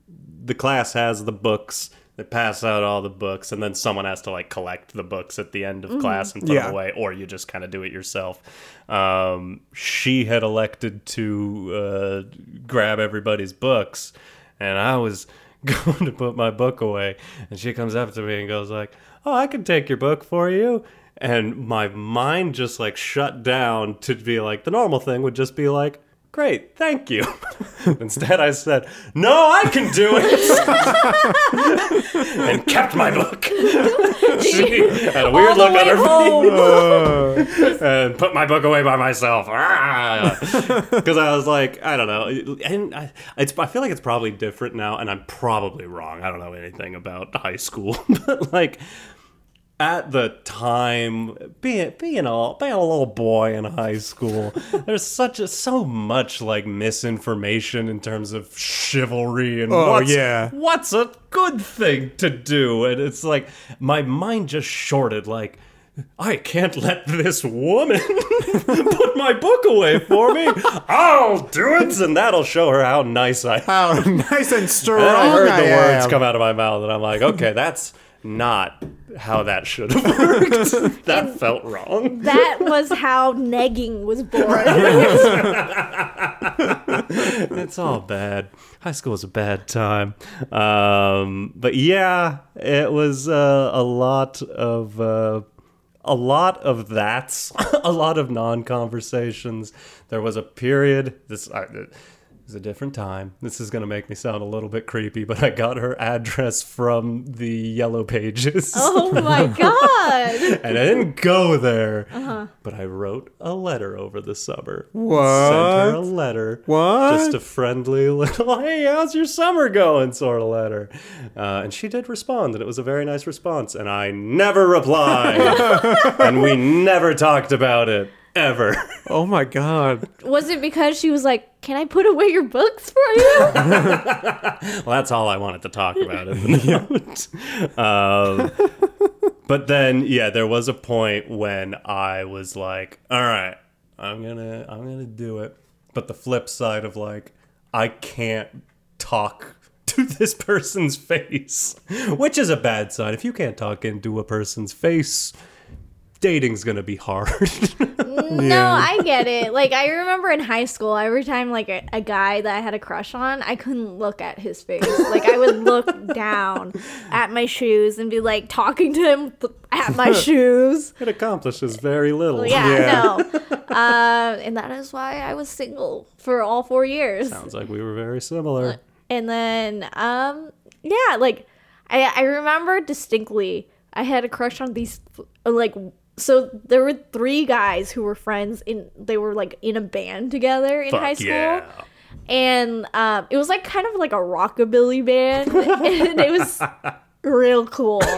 the class has the books they pass out all the books and then someone has to like collect the books at the end of class and put
Yeah.
them away or you just kind of do it yourself. Um, she had elected to uh, grab everybody's books and i was going to put my book away and she comes up to me and goes like oh i can take your book for you and my mind just like shut down to be like the normal thing would just be like great thank you. Instead i said no i can do it. And kept my book. She had a weird look on her face. and put my book away by myself. Ah. Because I was like, I don't know, and I, it's I feel like it's probably different now, and I'm probably wrong. I don't know anything about high school, but like at the time, being being a being a little boy in high school, there's such a so much like misinformation in terms of chivalry and
Oh,
what's,
yeah.
what's a good thing to do, and it's like my mind just shorted like. I can't let this woman put my book away for me. I'll do it, and that'll show her how nice I am.
How nice and strong
And I heard the
I
words come out of my mouth, and I'm like, okay, that's not how that should have worked. that felt wrong.
That was how negging was born.
It's all bad. High school was a bad time. Um, but yeah, it was uh, a lot of. Uh, a lot of that's a lot of non-conversations. There was a period. This I, it was a different time. This is gonna make me sound a little bit creepy, but I got her address from the Yellow Pages.
oh my god!
and I didn't go there,
Uh-huh.
but I wrote a letter over the summer.
What?
Sent her a letter.
What?
Just a friendly little, hey, how's your summer going sort of letter. Uh, and she did respond, and it was a very nice response. And I never replied. and we never talked about it. Ever.
Oh my god.
Was it because she was like, "Can I put away your books for you?"
Well, that's all I wanted to talk about in. Um, but then, yeah, there was a point when I was like, "All right, I'm gonna, I'm gonna do it." But the flip side of like, I can't talk to this person's face, which is a bad sign. If you can't talk into a person's face, dating's gonna be hard.
No, I get it. Like I remember in high school, every time like a, a guy that I had a crush on, I couldn't look at his face. Like I would look down at my shoes and be like talking to him th- at my shoes.
it accomplishes very little.
Yeah,
Yeah.
no. Uh, and that is why I was single for all four years.
Sounds like we were very similar.
And then, um, yeah, like I, I remember distinctly, I had a crush on these, like, so there were three guys who were friends in, they were like in a band together in
Fuck
high school.
yeah.
And um, it was like kind of like a rockabilly band. and it was real cool.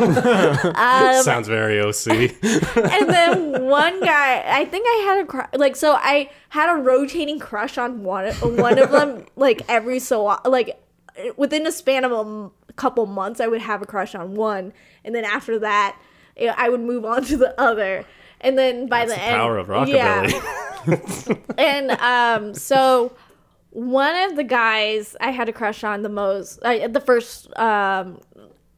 Um,
Sounds very OC.
and then one guy, I think I had a crush. Like, so I had a rotating crush on one one of them. Like every so like within a span of a m- couple months, I would have a crush on one, and then after that, I would move on to the other. And then by
That's
the,
the
end,
power of
yeah. and um, so one of the guys I had a crush on the most, uh, the first um,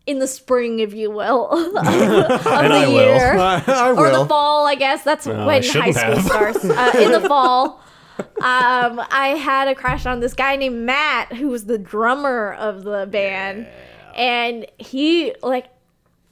in the spring, if you will, of, the
I will.
year
I, I
or the fall, I guess. That's
I
when high school
have.
starts. Uh, in the fall, um, I had a crush on this guy named Matt, who was the drummer of the band, and he like.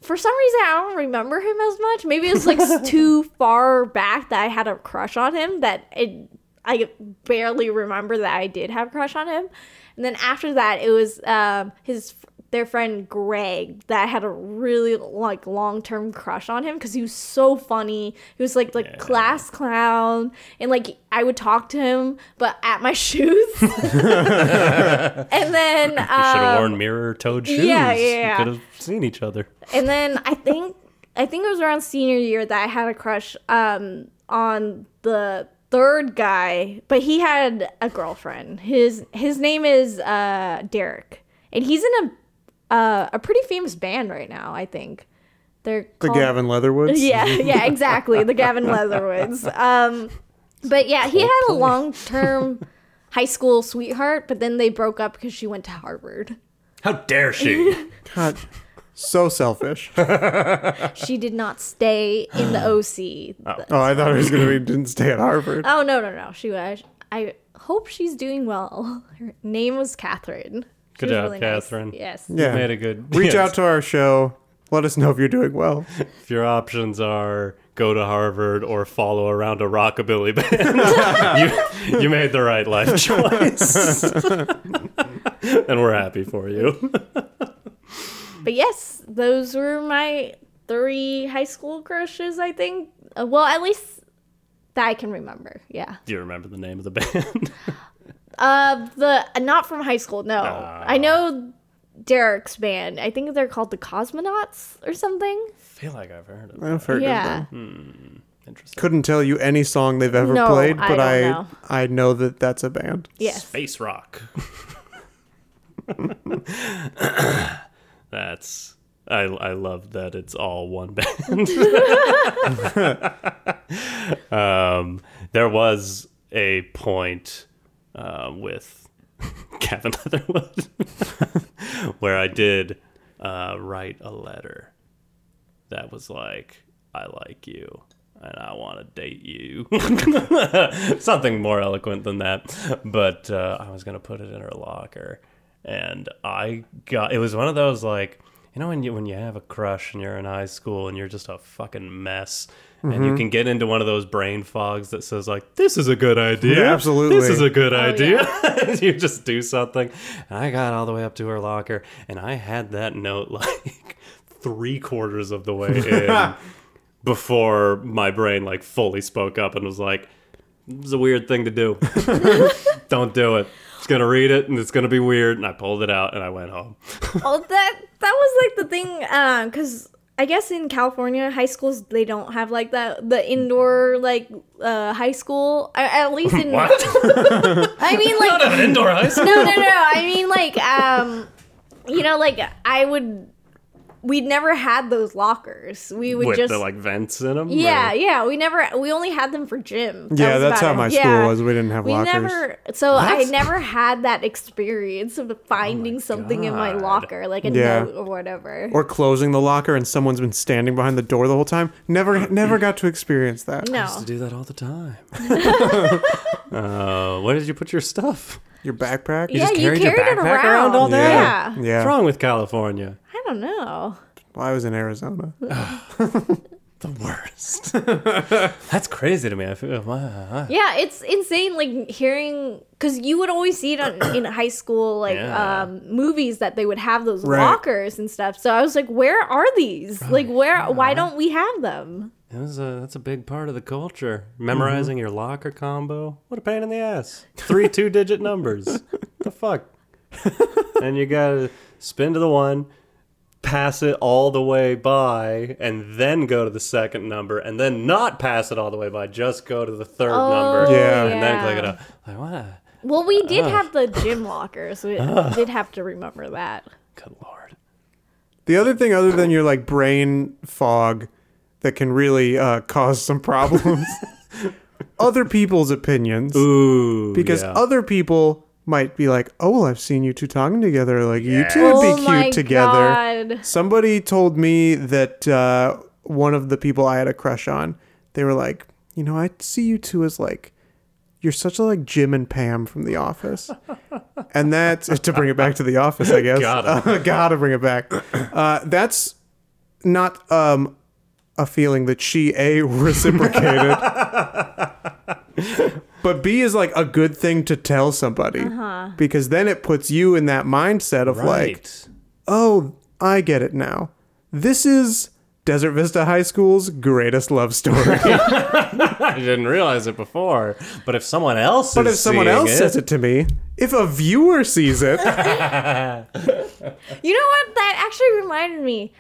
For some reason, I don't remember him as much. Maybe it's like too far back that I had a crush on him that it, I barely remember that I did have a crush on him. And then after that, it was um, his their friend Greg that had a really like long term crush on him because he was so funny. He was like like class clown, and like I would talk to him, but at my shoes. and then
You should have
um,
worn mirror-toed shoes.
yeah, yeah, yeah.
Could have seen each other.
and then I think I think it was around senior year that I had a crush um on the third guy, but he had a girlfriend. His his name is uh Derek, and he's in a uh, a pretty famous band right now. I think they're
the
called-
Gavin Leatherwoods.
Yeah, yeah, exactly. The Gavin Leatherwoods. Um, but yeah, he had a long term high school sweetheart, but then they broke up because she went to Harvard.
How dare she?
God, so selfish.
She did not stay in the OC.
Oh, I thought it was gonna be didn't stay at Harvard.
Oh no no no! She was. I hope she's doing well. Her name was Catherine. She
Good job,
nice.
Catherine.
Yes.
Yeah.
You Made a good.
Reach
yes.
out to our show. Let us know if you're doing well.
If your options are go to Harvard or follow around a rockabilly band, you you made the right life choice, and we're happy for you.
But yes, those were my three high school crushes. I think. Uh, well, at least that I can remember. Yeah.
Do you remember the name of the band?
Uh, the uh, not from high school. No, I know Derek's band. I think they're called the Cosmonauts or something.
I feel like I've heard of it.
I've heard
yeah.
of them.
Interesting.
Couldn't tell you any song they've ever
No,
played, but
don't
I
know.
I know that that's a band.
Yes.
Space rock. That's I I love that it's all one band. um, there was a point uh, with Gavin Leatherwood where I did uh, write a letter that was like, "I like you." And I want to date you. Something more eloquent than that. But uh, I was going to put it in her locker. And I got, it was one of those like, you know, when you, when you have a crush and you're in high school and you're just a fucking mess. And you mm-hmm. can get into one of those brain fogs that says like, "This is a good idea.
Yeah, absolutely.
This is a good
Oh,
idea." And you just do something. And I got all the way up to her locker, and I had that note like three quarters of the way in before my brain like fully spoke up and was like, "This is a weird thing to do. Don't do it. It's gonna read it, and it's gonna be weird." And I pulled it out, and I went home.
oh, that that was like the thing, uh, because I guess in California, high schools they don't have like that the indoor like uh, high school. I, at least in
What?
I mean like
Not an indoor high school.
no no no. I mean like um, you know like I would. We never had those lockers. We would
With
just
the like vents in them.
yeah yeah. We never we only had them for gym. That
Yeah, that's how
it.
my
Yeah.
school was. We didn't have
We
lockers.
never, so I never had that experience of finding something in my locker, like a
Yeah.
note or whatever.
or closing the locker and someone's been standing behind the door the whole time. Never never got to experience that.
no,
used to do that all the time. uh, where did you put your stuff?
Your backpack?
yeah,
just
you
carried your
carried it
backpack
around.
around all day?
Yeah.
Yeah.
What's wrong with California?
I don't know.
Well, I was in Arizona.
The worst. That's crazy to me. I feel. Wow.
Yeah, it's insane. Like hearing, because you would always see it on, in high school, like
Yeah.
um, movies that they would have those
Right.
lockers and stuff. So I was like, where are these?
Oh,
Like, where? Why don't we have them?
It was a, that's a big part of the culture. Memorizing your locker combo. What a pain in the ass. Three two digit numbers. the fuck? and you gotta spin to the one, pass it all the way by, and then go to the second number, and then not pass it all the way by, just go to the third
Oh,
number.
Yeah.
And then click it up. Like, what?
Well, we did have the gym lockers. We did have to remember that.
Good lord.
The other thing, other than your like brain fog, that can really uh, cause some problems, other people's opinions.
Ooh.
because
yeah.
other people might be like, "Oh, well, I've seen you two talking together. Like you two would
oh
be
my
cute together."
God.
Somebody told me that uh, one of the people I had a crush on, they were like, "You know, I see you two as like." You're such a like Jim and Pam from The Office, and that's to bring it back to The Office, I guess.
Gotta.
gotta bring it back. Uh, that's not um, a feeling that she a reciprocated, but B is like a good thing to tell somebody uh-huh. because then it puts you in that mindset of like, oh, I get it now. This is Desert Vista High School's greatest love story.
I didn't realize it before. But if someone else
but
is
if someone
seeing
else says it to me, if a viewer sees it,
You know what? That actually reminded me.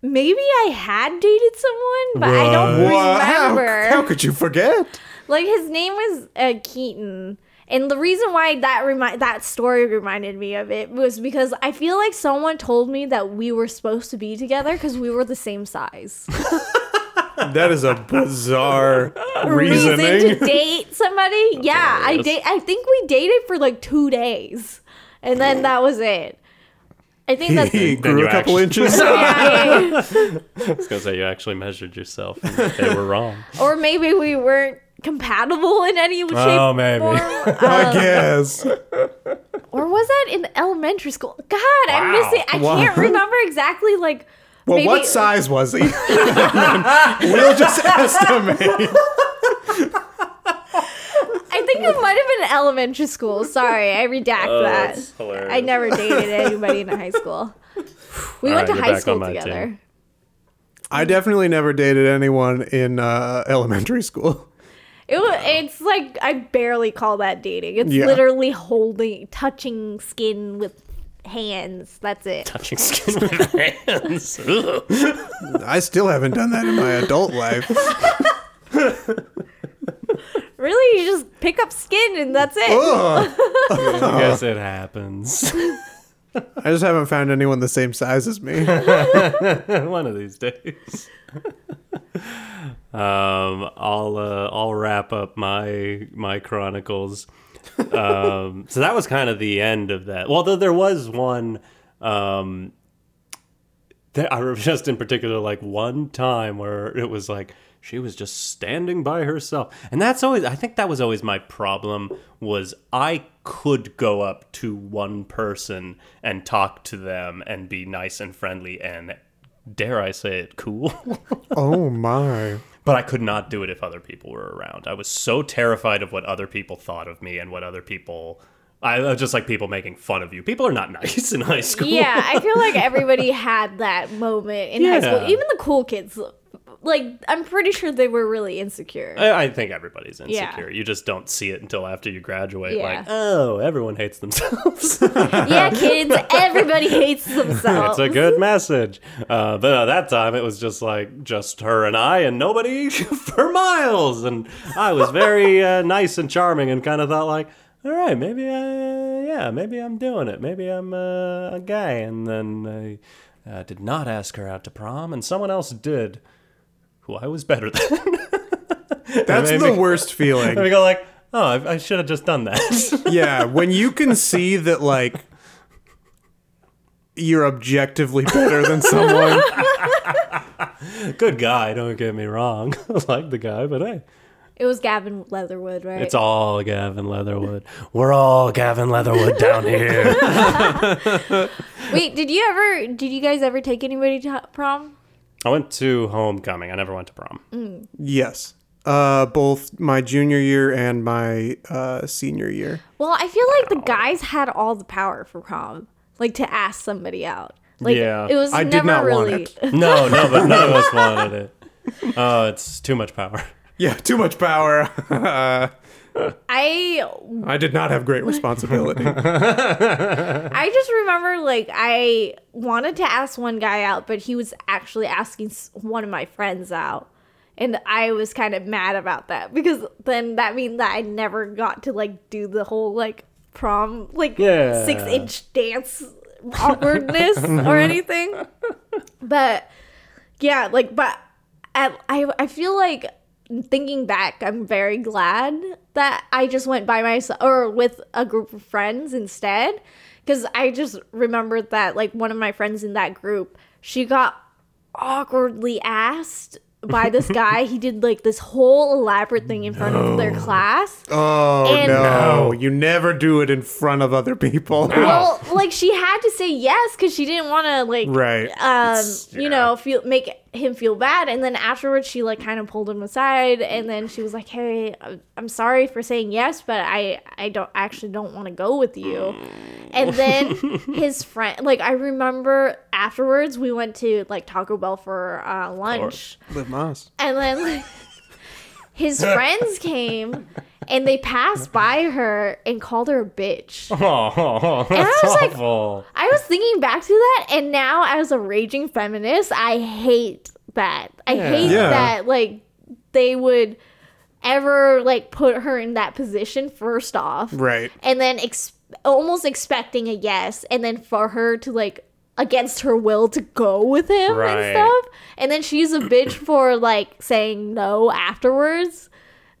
Maybe I had dated someone, but I don't
Wha- how,
remember.
how could you forget?
Like his name was uh, Keaton, and the reason why that remind that story reminded me of it was because I feel like someone told me that we were supposed to be together because we were the same size.
That is a bizarre
Reason
reasoning.
to date somebody? Yeah, I date. I think we dated for like two days, and then that was it. I think that's.
He
Then
grew a couple
actually-
inches.
yeah, yeah.
I was gonna say you actually measured yourself and they were wrong.
or maybe we weren't compatible in any shape
Oh, maybe.
form.
I guess.
or was that in elementary school god i'm
Wow.
missing i
Wow.
can't remember exactly like
Well,
maybe,
what size was he? we'll just estimate.
i think it might have been elementary school sorry i redact
Oh,
that
that's
i never dated anybody in high school we
All
went
right,
to high school together
team.
I definitely never dated anyone in uh, elementary school.
It was, it's like i barely call that dating it's
Yeah.
literally holding touching skin with hands that's it
Touching skin with hands. Ugh.
I still haven't done that in my adult life.
really you just pick up skin and that's it
Ugh.
I guess it happens.
I just haven't found anyone the same size as me.
One of these days. um, I'll uh, I'll wrap up my my chronicles. Um, so that was kind of the end of that. Well, though there was one. Um, there, I remember just in particular, like one time where it was like she was just standing by herself, and that's always. I think that was always my problem. Was I could go up to one person and talk to them and be nice and friendly and dare I say it, cool.
Oh my.
but I could not do it if other people were around. I was so terrified of what other people thought of me and what other people. I I just like people making fun of you. People are not nice in high school.
Yeah, I feel like everybody had that moment in high school. Even the cool kids like I'm pretty sure they were really insecure.
I, I think everybody's
Yeah.
insecure. You just don't see it until after you graduate.
Yeah.
Like, oh, everyone hates themselves.
yeah, kids, everybody hates themselves.
it's a good message. Uh, but at that time, it was just like just her and I, and nobody for miles. And I was very uh, nice and charming, and kind of thought like, all right, maybe I, yeah, maybe I'm doing it. Maybe I'm uh, a guy. And then I uh, did not ask her out to prom, and someone else did, who I was better than.
That's the
me-
worst feeling.
and we go like, oh, I, I should have just done that.
yeah, when you can see that like you're objectively better than someone.
Good guy, don't get me wrong. I like the guy, but hey.
It was Gavin Leatherwood, right?
It's all Gavin Leatherwood. We're all Gavin Leatherwood down here.
Wait, did you ever? Did you guys ever take anybody to prom?
I went to homecoming. I never went to prom.
yes. Uh, both my junior year and my uh, senior year.
Well, I feel like the guys had all the power for prom, like to ask somebody out. Like
Yeah.
it was
I
never
did not want
really.
it.
No, no, but none of us wanted it. Oh, it's too much power.
Yeah, too much power.
I
I did not have great responsibility.
I just remember like I wanted to ask one guy out, but he was actually asking one of my friends out. And I was kind of mad about that because then that means that I never got to like do the whole like prom like
Yeah.
six inch dance awkwardness or anything. But yeah, like but at, I I feel like thinking back, I'm very glad that I just went by myself or with a group of friends instead. Because I just remembered that, like, one of my friends in that group, she got awkwardly asked by this guy. he did, like, this whole elaborate thing in front of their class.
Oh
And-
no, you never do it in front of other people.
Well, like, she had to say yes because she didn't want to, like,
Right.
um, you know, feel make him feel bad. And then afterwards, she like kind of pulled him aside, and then she was like, "Hey, I'm- I'm sorry for saying yes, but I I don't actually don't want to go with you." And then his friend, like I remember afterwards, we went to like Taco Bell for uh, lunch,
Live Más.
and then like, his friends came. And they passed by her and called her a bitch.
Oh,
I
that's
was like-
awful.
I was thinking back to that, and now as a raging feminist, I hate that. I hate
Yeah.
that like they would ever like put her in that position first off,
Right.
and then ex- almost expecting a yes, and then for her to like against her will to go with him
Right.
and stuff, and then she's a bitch for like saying no afterwards.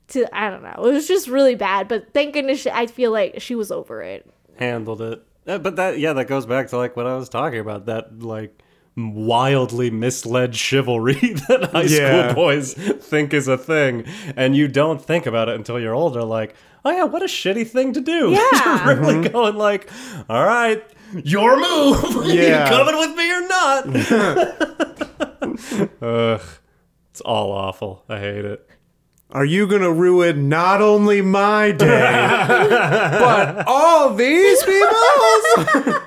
To I don't know, it was just really bad. But thank goodness she, I feel like she was over it.
Handled it. But that, yeah, that goes back to like what I was talking about. That like wildly misled chivalry that high
Yeah.
school boys think is a thing, and you don't think about it until you're older. Like, oh yeah, what a shitty thing to do.
Yeah.
You're really mm-hmm. going like, all right, your move.
Yeah.
you coming with me or not? Ugh, it's all awful. I hate it.
Are you gonna ruin not only my day, but all these people's?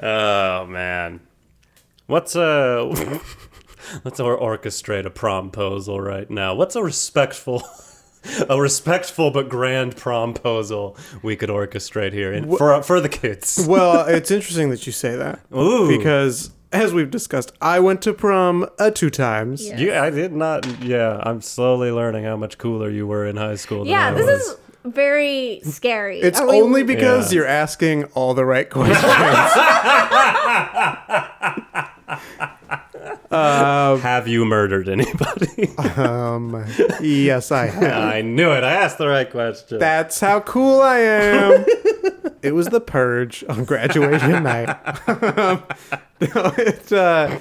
Oh man, what's uh, a let's or- orchestrate a promposal right now. What's a respectful, a respectful but grand promposal we could orchestrate here in, for for the kids?
well, it's interesting that you say that
Ooh,
because, as we've discussed, I went to prom uh, two times.
Yeah.
you, I did not. Yeah, I'm slowly learning how much cooler you were in high school. Than
Yeah,
I
this
was.
is very scary.
It's
Are we-
only because
Yeah.
you're asking all the right questions.
Have you murdered anybody?
um, yes, I have.
I knew it. I asked the right question.
That's how cool I am. it was the purge on graduation night. no, it, uh,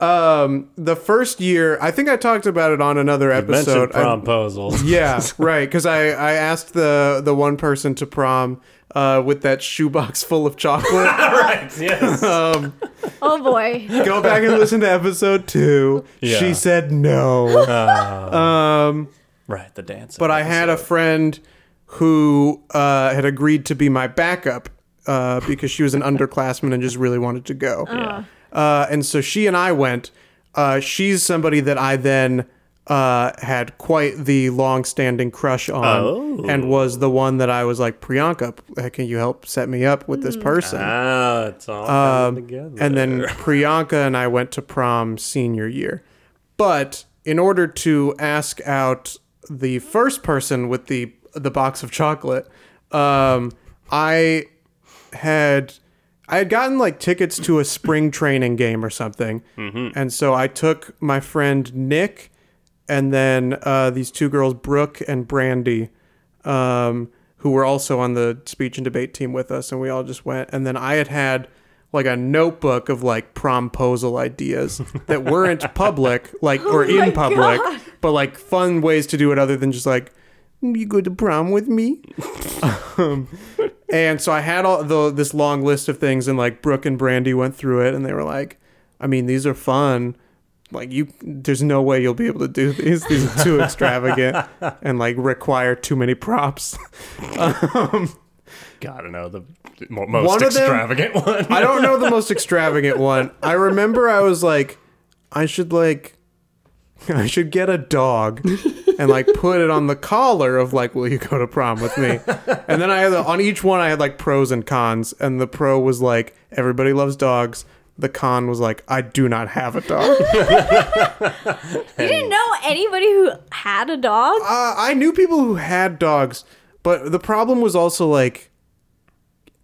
um, the first year, I think I talked about it on another
Mentioned
episode. I-
promposals.
yeah, right. Because I, I asked the the one person to prom uh, with that shoebox full of chocolate.
right. Yes.
um,
Oh boy.
go back and listen to episode two.
Yeah.
She said no. um,
right. The dance.
but I had a friend who uh, had agreed to be my backup uh, because she was an underclassman and just really wanted to go.
Yeah.
Uh, and so she and I went. uh, she's somebody that I then uh, had quite the long-standing crush on,
Oh.
and was the one that I was like, Priyanka, uh, can you help set me up with this person?
Ah, it's all
Um,
together.
and then Priyanka and I went to prom senior year. But in order to ask out the first person with the the box of chocolate, um, I had I had gotten like tickets to a spring training game or something, and so I took my friend Nick, and then uh, these two girls, Brooke and Brandy, um, who were also on the speech and debate team with us, and we all just went. And then I had had like a notebook of like promposal ideas that weren't public, like or
my
in public,
God.
but like fun ways to do it other than just like "Mm, you go to prom with me. um, and so I had all the this long list of things, and like Brooke and Brandy went through it, and they were like, I mean, these are fun. Like you, there's no way you'll be able to do these. These are too extravagant and like require too many props.
Um, gotta know the mo- most
One of them-
extravagant one.
I don't know the most extravagant one. I remember I was like, I should like, I should get a dog and like put it on the collar of like, will you go to prom with me? And then I had on each one I had like pros and cons, and the pro was like, everybody loves dogs. The con was like, I do not have a dog.
You didn't know anybody who had a dog?
Uh, I knew people who had dogs, but the problem was also like,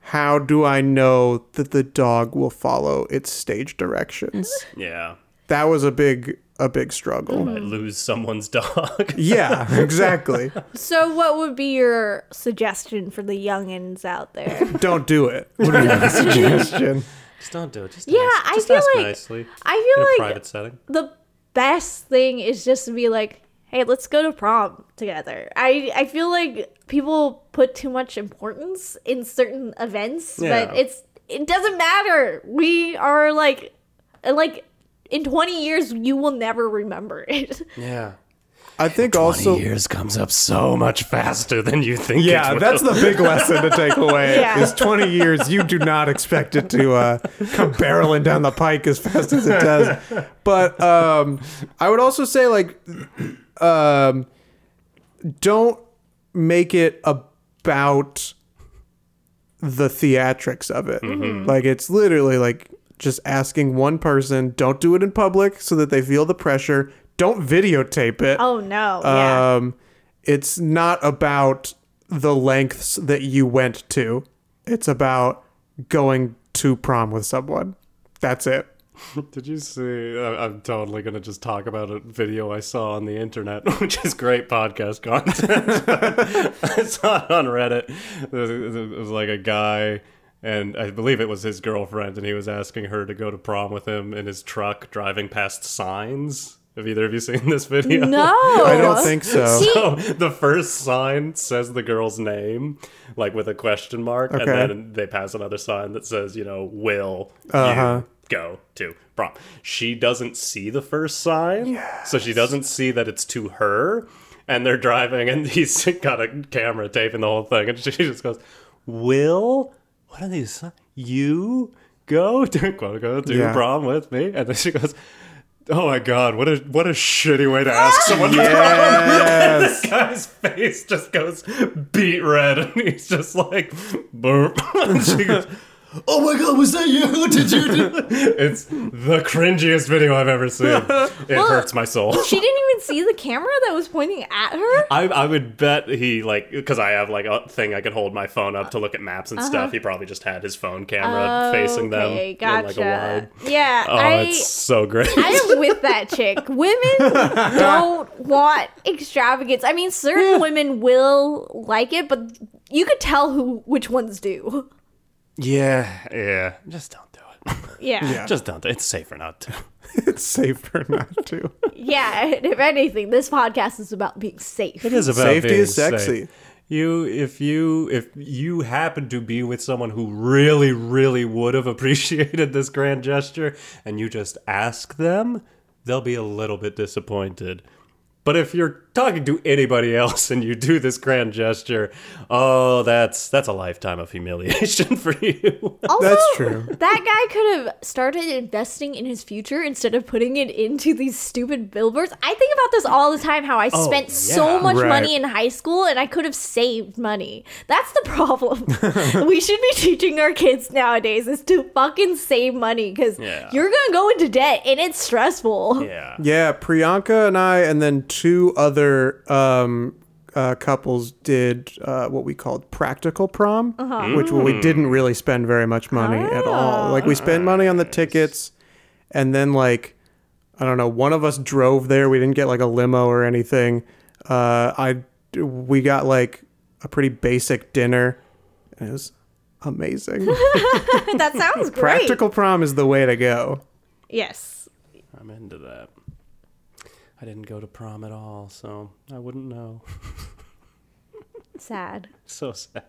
how do I know that the dog will follow its stage directions?
yeah,
that was a big a big struggle.
I lose someone's dog.
Yeah, exactly.
So, what would be your suggestion for the youngins out there?
Don't do it. What would be my suggestion.
Just don't do it. Just
Yeah,
ask,
I
just
feel like-
nicely
I
in
feel
a
like
private setting.
the best thing is just to be like, "Hey, let's go to prom together." I I feel like people put too much importance in certain events, but it's it doesn't matter. We are like like in 20 years you will never remember it.
Yeah.
I think also.
years comes up so much faster than you think.
Yeah,
it will.
that's the big lesson to take away.
Yeah.
Is 20 years, you do not expect it to uh, come barreling down the pike as fast as it does. But um, I would also say, like, um, don't make it about the theatrics of it. Like, it's literally like just asking one person, don't do it in public so that they feel the pressure. Don't videotape it.
Oh no. Yeah.
Um, it's not about the lengths that you went to. It's about going to prom with someone. That's it.
Did you see? I- I'm totally gonna just talk about a video I saw on the internet, which is great podcast content. I saw it on Reddit. It was like a guy, and I believe it was his girlfriend, and he was asking her to go to prom with him in his truck, driving past signs. Have either of you seen this video?
no.
I don't think so.
So the first sign says the girl's name, like with a question mark,
Okay.
and then they pass another sign that says, you know, will
Uh-huh.
you go to prom? She doesn't see the first sign, so she doesn't see that it's to her. And they're driving, and he's got a camera taping the whole thing, and she just goes, "Will, what are these? You go to quote unquote to
Yeah.
prom with me?" And then she goes. Oh my god, what a what a shitty way to ask someone
Yes.
guy's face just goes beat red and he's just like burp. And she goes, Oh my god, was that you? What did you do it? It's the cringiest video I've ever seen. It hurts my soul.
she didn't even see the camera that was pointing at her.
I, I would bet he like because I have like a thing I could hold my phone up to look at maps and stuff. He probably just had his phone camera facing them
Uh-huh. Okay,
in
gotcha.
like a wide.
Yeah,
Oh,
I
it's so great.
I am with that chick. Women don't want extravagance. I mean, certain women will like it, but you could tell who which ones do.
Yeah, yeah. Just don't do it.
Yeah. Yeah.
Just don't. do it. It's safer not to.
it's safer not to.
and if anything, this podcast is about being safe.
It is about
Safety
being
is sexy.
safe. You, if you, if you happen to be with someone who really, really would have appreciated this grand gesture, and you just ask them, they'll be a little bit disappointed. But if you're talking to anybody else and you do this grand gesture, oh, that's that's a lifetime of humiliation for you.
Also,
That's true.
That guy could have started investing in his future instead of putting it into these stupid billboards. I think about this all the time how I oh, spent so
Oh,
much
Right.
money in high school and I could have saved money. That's the problem. we should be teaching our kids nowadays is to fucking save money because
Yeah.
you're going to go into debt and it's stressful.
Yeah.
Yeah, Priyanka and I, and then two other um, uh, couples did uh, what we called practical prom, which we didn't really spend very much money at all. Like we spent money on the tickets, and then like I don't know, one of us drove there. We didn't get like a limo or anything. Uh, I we got like a pretty basic dinner. And it was amazing.
that sounds great.
Practical prom is the way to go.
Yes.
I'm into that. I didn't go to prom at all, so I wouldn't know.
Sad.
so sad.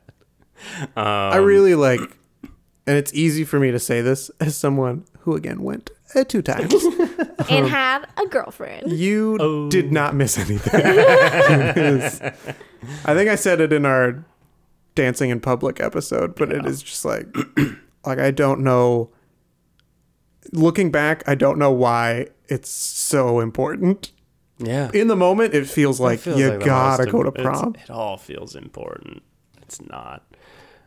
I really like, and it's easy for me to say this as someone who again went uh, two times.
and had a girlfriend.
You
Oh.
did not miss anything. I think I said it in our dancing in public episode, but it is just like, like I don't know. Looking back, I don't know why it's so important.
Yeah.
In the moment, it feels like
It feels
you
like
gotta go to prom.
It all feels important. It's not.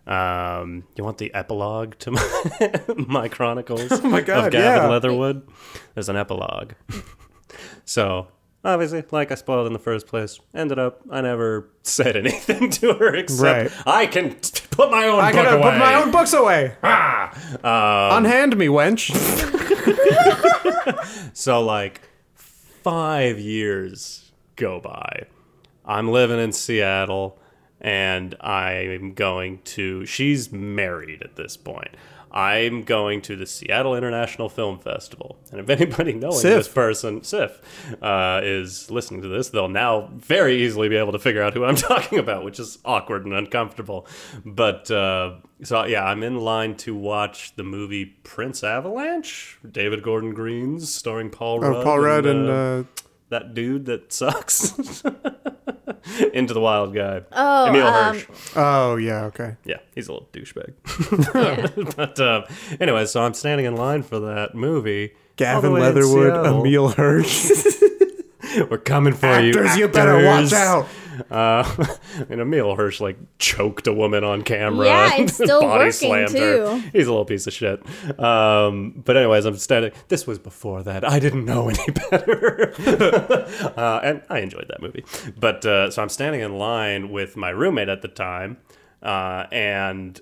Um, you want the epilogue to my, my chronicles oh
my God,
of Gavin
yeah.
Leatherwood? There's an epilogue. so obviously, like I spoiled in the first place, ended up I never said anything to her except
Right.
I can t- put my own
I
book
gotta
away.
put my own books away.
Ah!
Unhand me, wench.
So like five years go by. I'm living in Seattle and I'm going to she's married at this point. I'm going to the Seattle International Film Festival. And if anybody knowing
SIFF.
this person, SIFF, uh, is listening to this, they'll now very easily be able to figure out who I'm talking about, which is awkward and uncomfortable. But uh, so, yeah, I'm in line to watch the movie Prince Avalanche, David Gordon Green's, starring Paul Rudd.
Oh, Paul Rudd and
uh,
uh,
that dude that sucks. Into the Wild Guy.
Oh,
Emile
um,
Hirsch.
oh yeah, okay.
Yeah, he's a little douchebag. but uh, anyway, so I'm standing in line for that movie.
Gavin Leatherwood, Emile Hirsch.
We're coming for you.
Actors, you better watch out.
Uh, and Emile Hirsch like choked a woman on camera.
Yeah,
and
it's still
body
working,
slammed her.
too.
He's a little piece of shit. Um, but anyways, I'm standing. This was before that. I didn't know any better, uh, and I enjoyed that movie. But uh, so I'm standing in line with my roommate at the time, uh, and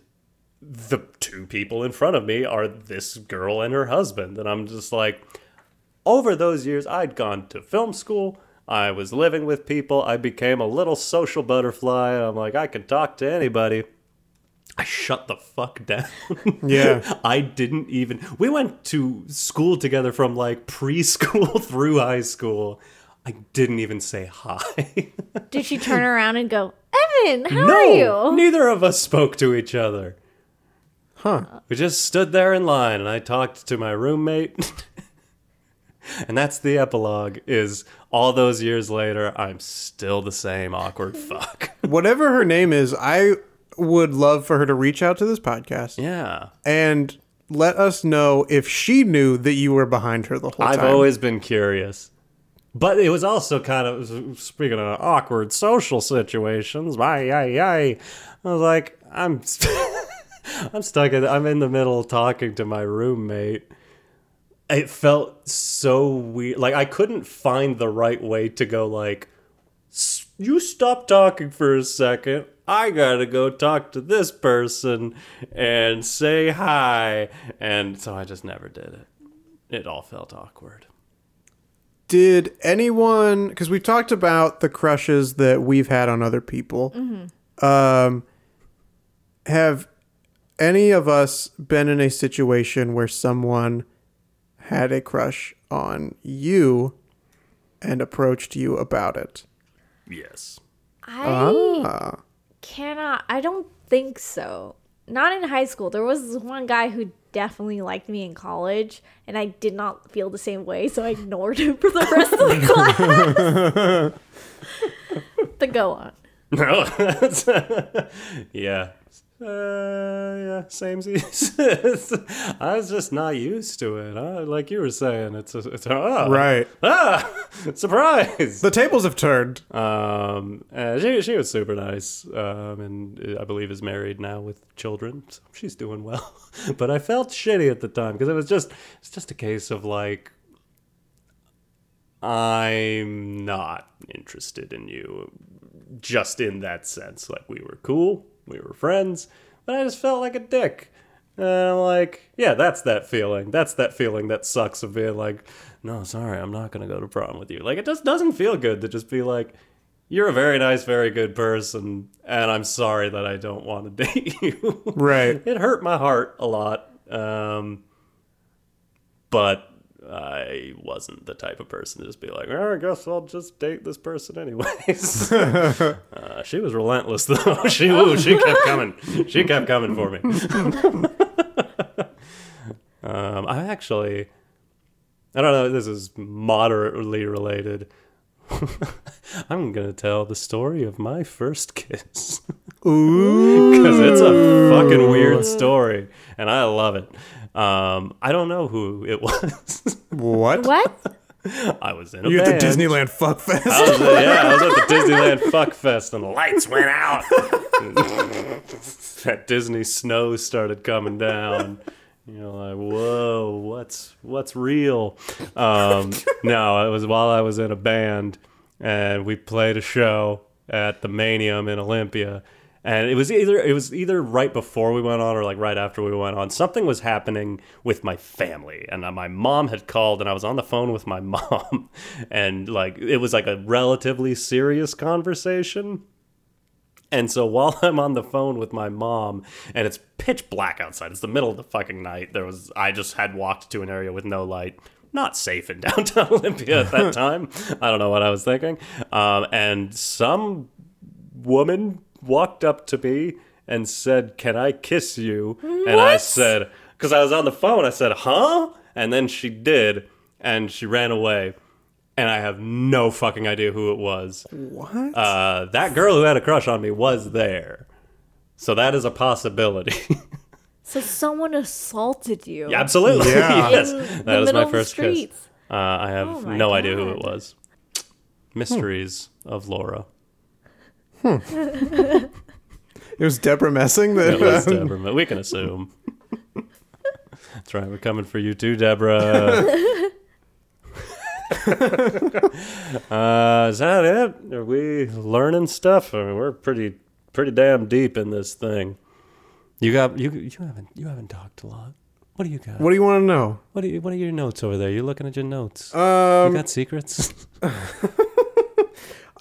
the two people in front of me are this girl and her husband, and I'm just like over those years, I'd gone to film school. I was living with people. I became a little social butterfly. I'm like, I can talk to anybody. I shut the fuck down.
Yeah.
I didn't even. We went to school together from like preschool through high school. I didn't even say hi.
Did she turn around and go, Evan, how
no,
are you?
neither of us spoke to each other.
Huh.
We just stood there in line and I talked to my roommate. and that's the epilogue is all those years later I'm still the same awkward fuck.
Whatever her name is, I would love for her to reach out to this podcast
yeah.
and let us know if she knew that you were behind her the whole time.
I've always been curious. But it was also kind of speaking of awkward social situations. Why, I, I, I was like, I'm, I'm stuck. In, I'm in the middle talking to my roommate. It felt so weird. Like I couldn't find the right way to go. Like, "S- you stop talking for a second. I gotta go talk to this person and say hi. And so I just never did it. It all felt awkward.
Did anyone? Because we've talked about the crushes that we've had on other people. Um, have any of us been in a situation where someone had a crush on you and approached you about it?
Yes.
I
Ah.
cannot, I don't think so. Not in high school. There was this one guy who definitely liked me in college, and I did not feel the same way, so I ignored him for the rest of the class. but go on.
No, yeah. Uh, yeah, same. I was just not used to it. Huh? Like you were saying, it's a, it's a, oh,
Right.
Ah, surprise.
The tables have turned.
Um, uh, she she was super nice. Um, and I believe is married now with children. So she's doing well. but I felt shitty at the time because it was just it's just a case of like I'm not interested in you just in that sense. Like we were cool, we were friends, but I just felt like a dick. And I'm like, yeah, that's that feeling. That's that feeling that sucks of being like, no, sorry, I'm not gonna go to prom with you. Like it just doesn't feel good to just be like, you're a very nice, very good person, and I'm sorry that I don't want to date you.
Right.
it hurt my heart a lot. Um, but I wasn't the type of person to just be like, oh, I guess I'll just date this person anyways. uh, she was relentless though. she ooh, she kept coming. She kept coming for me. um, I actually, I don't know. This is moderately related. I'm gonna tell the story of my first kiss. Ooh, because it's a fucking weird story, and I love it. Um, I don't know who it was.
What?
What?
I was in a
You at the. Disneyland Fuck Fest?
I was, uh, yeah, I was at the Disneyland Fuck Fest, and the lights went out. that Disney snow started coming down. You're like, whoa, what's what's real? Um, no, it was while I was in a band, and we played a show at the Manium in Olympia. And it was either it was either right before we went on or like right after we went on. Something was happening with my family, and uh, my mom had called, and I was on the phone with my mom, and like it was like a relatively serious conversation. And so while I'm on the phone with my mom and it's pitch black outside, it's the middle of the fucking night. There was I just had walked to an area with no light. Not safe in downtown Olympia at that time. I don't know what I was thinking. Um, and some woman walked up to me and said, "Can I kiss you?" And I said, because I was on the phone, I said, "Huh?" And then she did, and she ran away. And I have no fucking idea who it was
What?
uh, that girl who had a crush on me was there. So that is a possibility.
So someone assaulted you.
Yeah, Absolutely.
Yeah.
yes.
In
That was my first kiss. Uh, I have
Oh my
no idea who it was. Mysteries of Laura.
It was Debra Messing that.
It was Debra. but We can assume. That's right. We're coming for you too, Debra. uh, is that it? Are we learning stuff? I mean, we're pretty, pretty damn deep in this thing. You got you. You haven't you haven't talked a lot. What do you got?
what do you want to know?
What are you, What are your notes over there? You're looking at your notes.
Um,
you got secrets?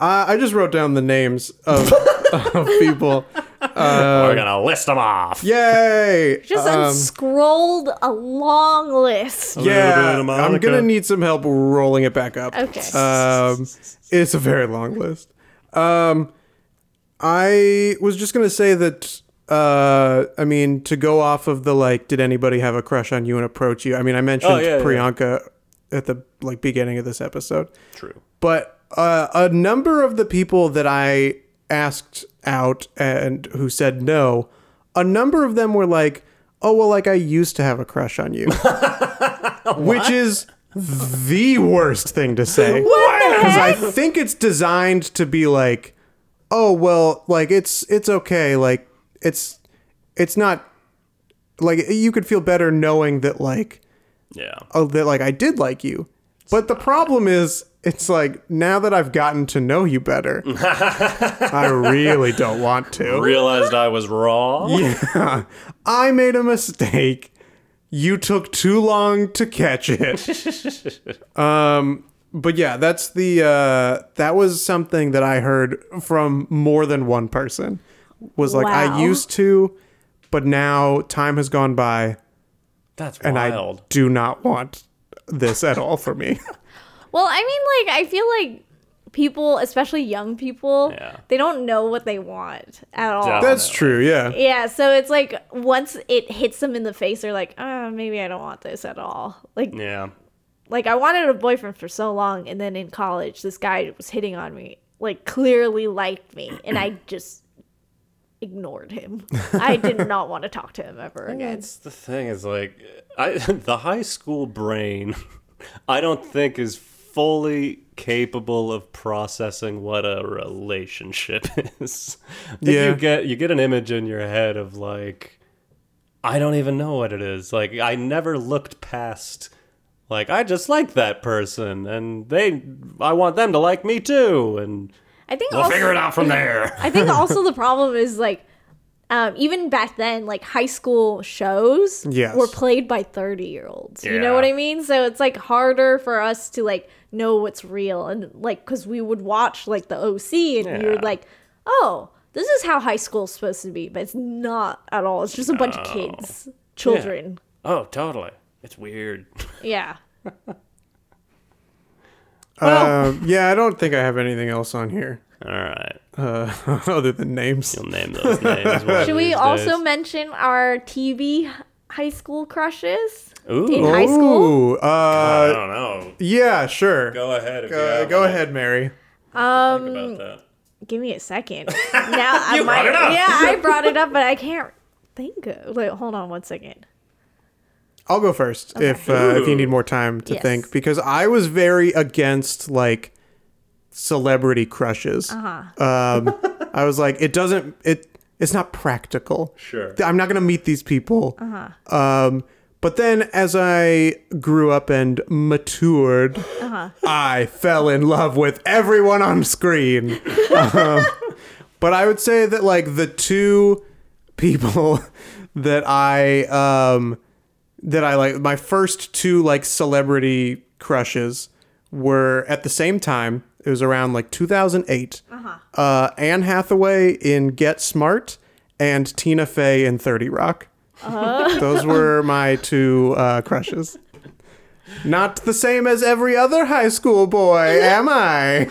I, I just wrote down the names of, of people.
We're gonna list them off.
Yay!
Just
Um,
unscrolled a long list.
yeah, I'm gonna need some help rolling it back up.
Okay.
Um, it's a very long list. Um, I was just gonna say that. Uh, I mean, to go off of the like, did anybody have a crush on you and approach you? I mean, I mentioned
Oh, yeah, yeah.
Priyanka at the like beginning of this episode,
True.
but uh, a number of the people that I asked out and who said no, a number of them were like, "Oh well, like I used to have a crush on you," which is the worst thing to say. Because I think it's designed to be like, "Oh well, like it's it's okay, like it's it's not like you could feel better knowing that like."
Yeah.
oh, that like I did like you. But the problem is, it's like now that I've gotten to know you better, I really don't want to.
Realized I was wrong.
Yeah, I made a mistake. You took too long to catch it. um, but yeah, that's the uh, that was something that I heard from more than one person. Was like
Wow.
I used to, but now time has gone by,
That's
and
wild.
And I do not want this at all for me.
Well, I mean, like, I feel like people, especially young people,
Yeah.
they don't know what they want at all.
Definitely.
That's true. Yeah.
Yeah, so it's like once it hits them in the face, they're like, "Oh, maybe I don't want this at all." Like,
Yeah.
like I wanted a boyfriend for so long, and then in college, this guy was hitting on me, like clearly liked me, and I just ignored him. I did not want to talk to him ever again.
That's the thing is like I the high school brain I don't think is fully capable of processing what a relationship is.
Yeah.
you get you get an image in your head of like I don't even know what it is. Like I never looked past like I just like that person and they I want them to like me too and
I think
we'll
also,
figure it out from there.
I think also the problem is like um, even back then, like high school shows
Yes.
were played by 30 year olds. You know what I mean? So it's like harder for us to like know what's real. And like, cause we would watch like the OC and we were
Yeah.
like, oh, this is how high school's supposed to be. But it's not at all. It's just a bunch of kids, children.
Oh, totally. It's weird.
Yeah.
Um, yeah, I don't think I have anything else on here
All right.
Uh, other than names.
You'll name those names.
Should we
these
also
days.
mention our TV high school crushes?
Ooh.
in high school?
Ooh,
I
uh,
don't know.
yeah, sure.
Go ahead. If you
Uh, go ahead, Mary.
Um,
Think about that.
Give me a second. Now I might.
brought it up.
Yeah, I brought it up, but I can't think of. Wait, hold on one second.
I'll go first if uh, if you need more time to
Yes.
think because I was very against like celebrity crushes.
Uh-huh.
Um, I was like, it doesn't it it's not practical.
Sure.
I'm not gonna meet these people.
Uh-huh.
Um, but then as I grew up and matured,
Uh-huh.
I fell in love with everyone on screen. um, but I would say that like the two people that I um that I like my first two like celebrity crushes were at the same time. It was around like 2008. Uh, Anne Hathaway in Get Smart and Tina Fey in 30 Rock. Those were my two uh, crushes. Not the same as every other high school boy, am I?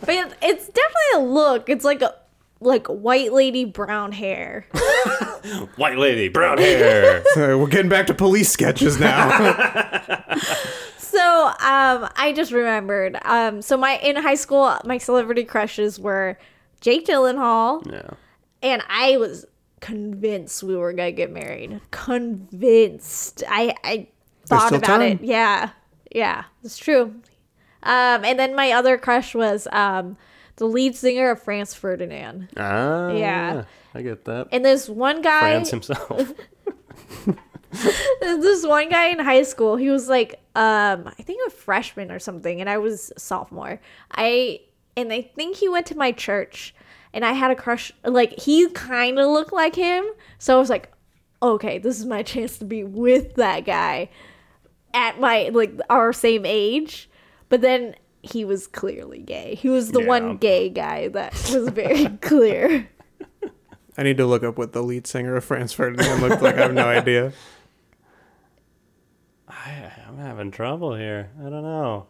But it, it's definitely a look. It's like a like white lady brown hair.
White lady, brown hair.
We're getting back to police sketches now.
So um, I just remembered. Um, so my in high school, my celebrity crushes were Jake Gyllenhaal,
yeah.
and I was convinced we were gonna get married. Convinced. I I thought about
time.
it. Yeah, yeah, it's true. Um, and then my other crush was um the lead singer of Franz Ferdinand.
Ah.
Yeah.
I get that.
And this one guy,
Franz himself.
this one guy in high school, he was like, um, I think a freshman or something, and I was a sophomore. I and I think he went to my church, and I had a crush. Like he kind of looked like him, so I was like, okay, this is my chance to be with that guy at my like our same age. But then he was clearly gay. He was the
Yeah.
one gay guy that was very clear.
I need to look up what the lead singer of Franz Ferdinand looked like. I have no idea.
I, I'm having trouble here. I don't know.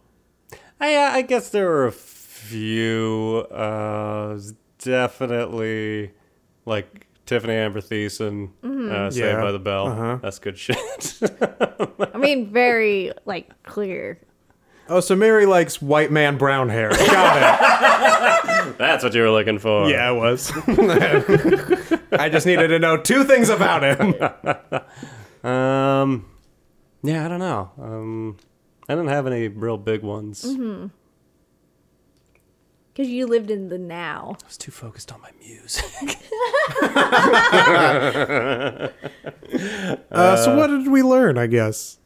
I uh, I guess there were a few. Uh, definitely like Tiffani Amber Thiessen, uh, Saved
Yeah.
by the Bell.
Uh-huh.
That's good shit.
I mean, very like clear.
Oh, so Mary likes white man brown hair. Got it.
That's what you were looking for.
Yeah, I was. I just needed to know two things about him.
Um. Yeah, I don't know. Um, I didn't have any real big ones.
Mm-hmm. Because you lived in the now.
I was too focused on my music.
Uh, so what did we learn? I guess,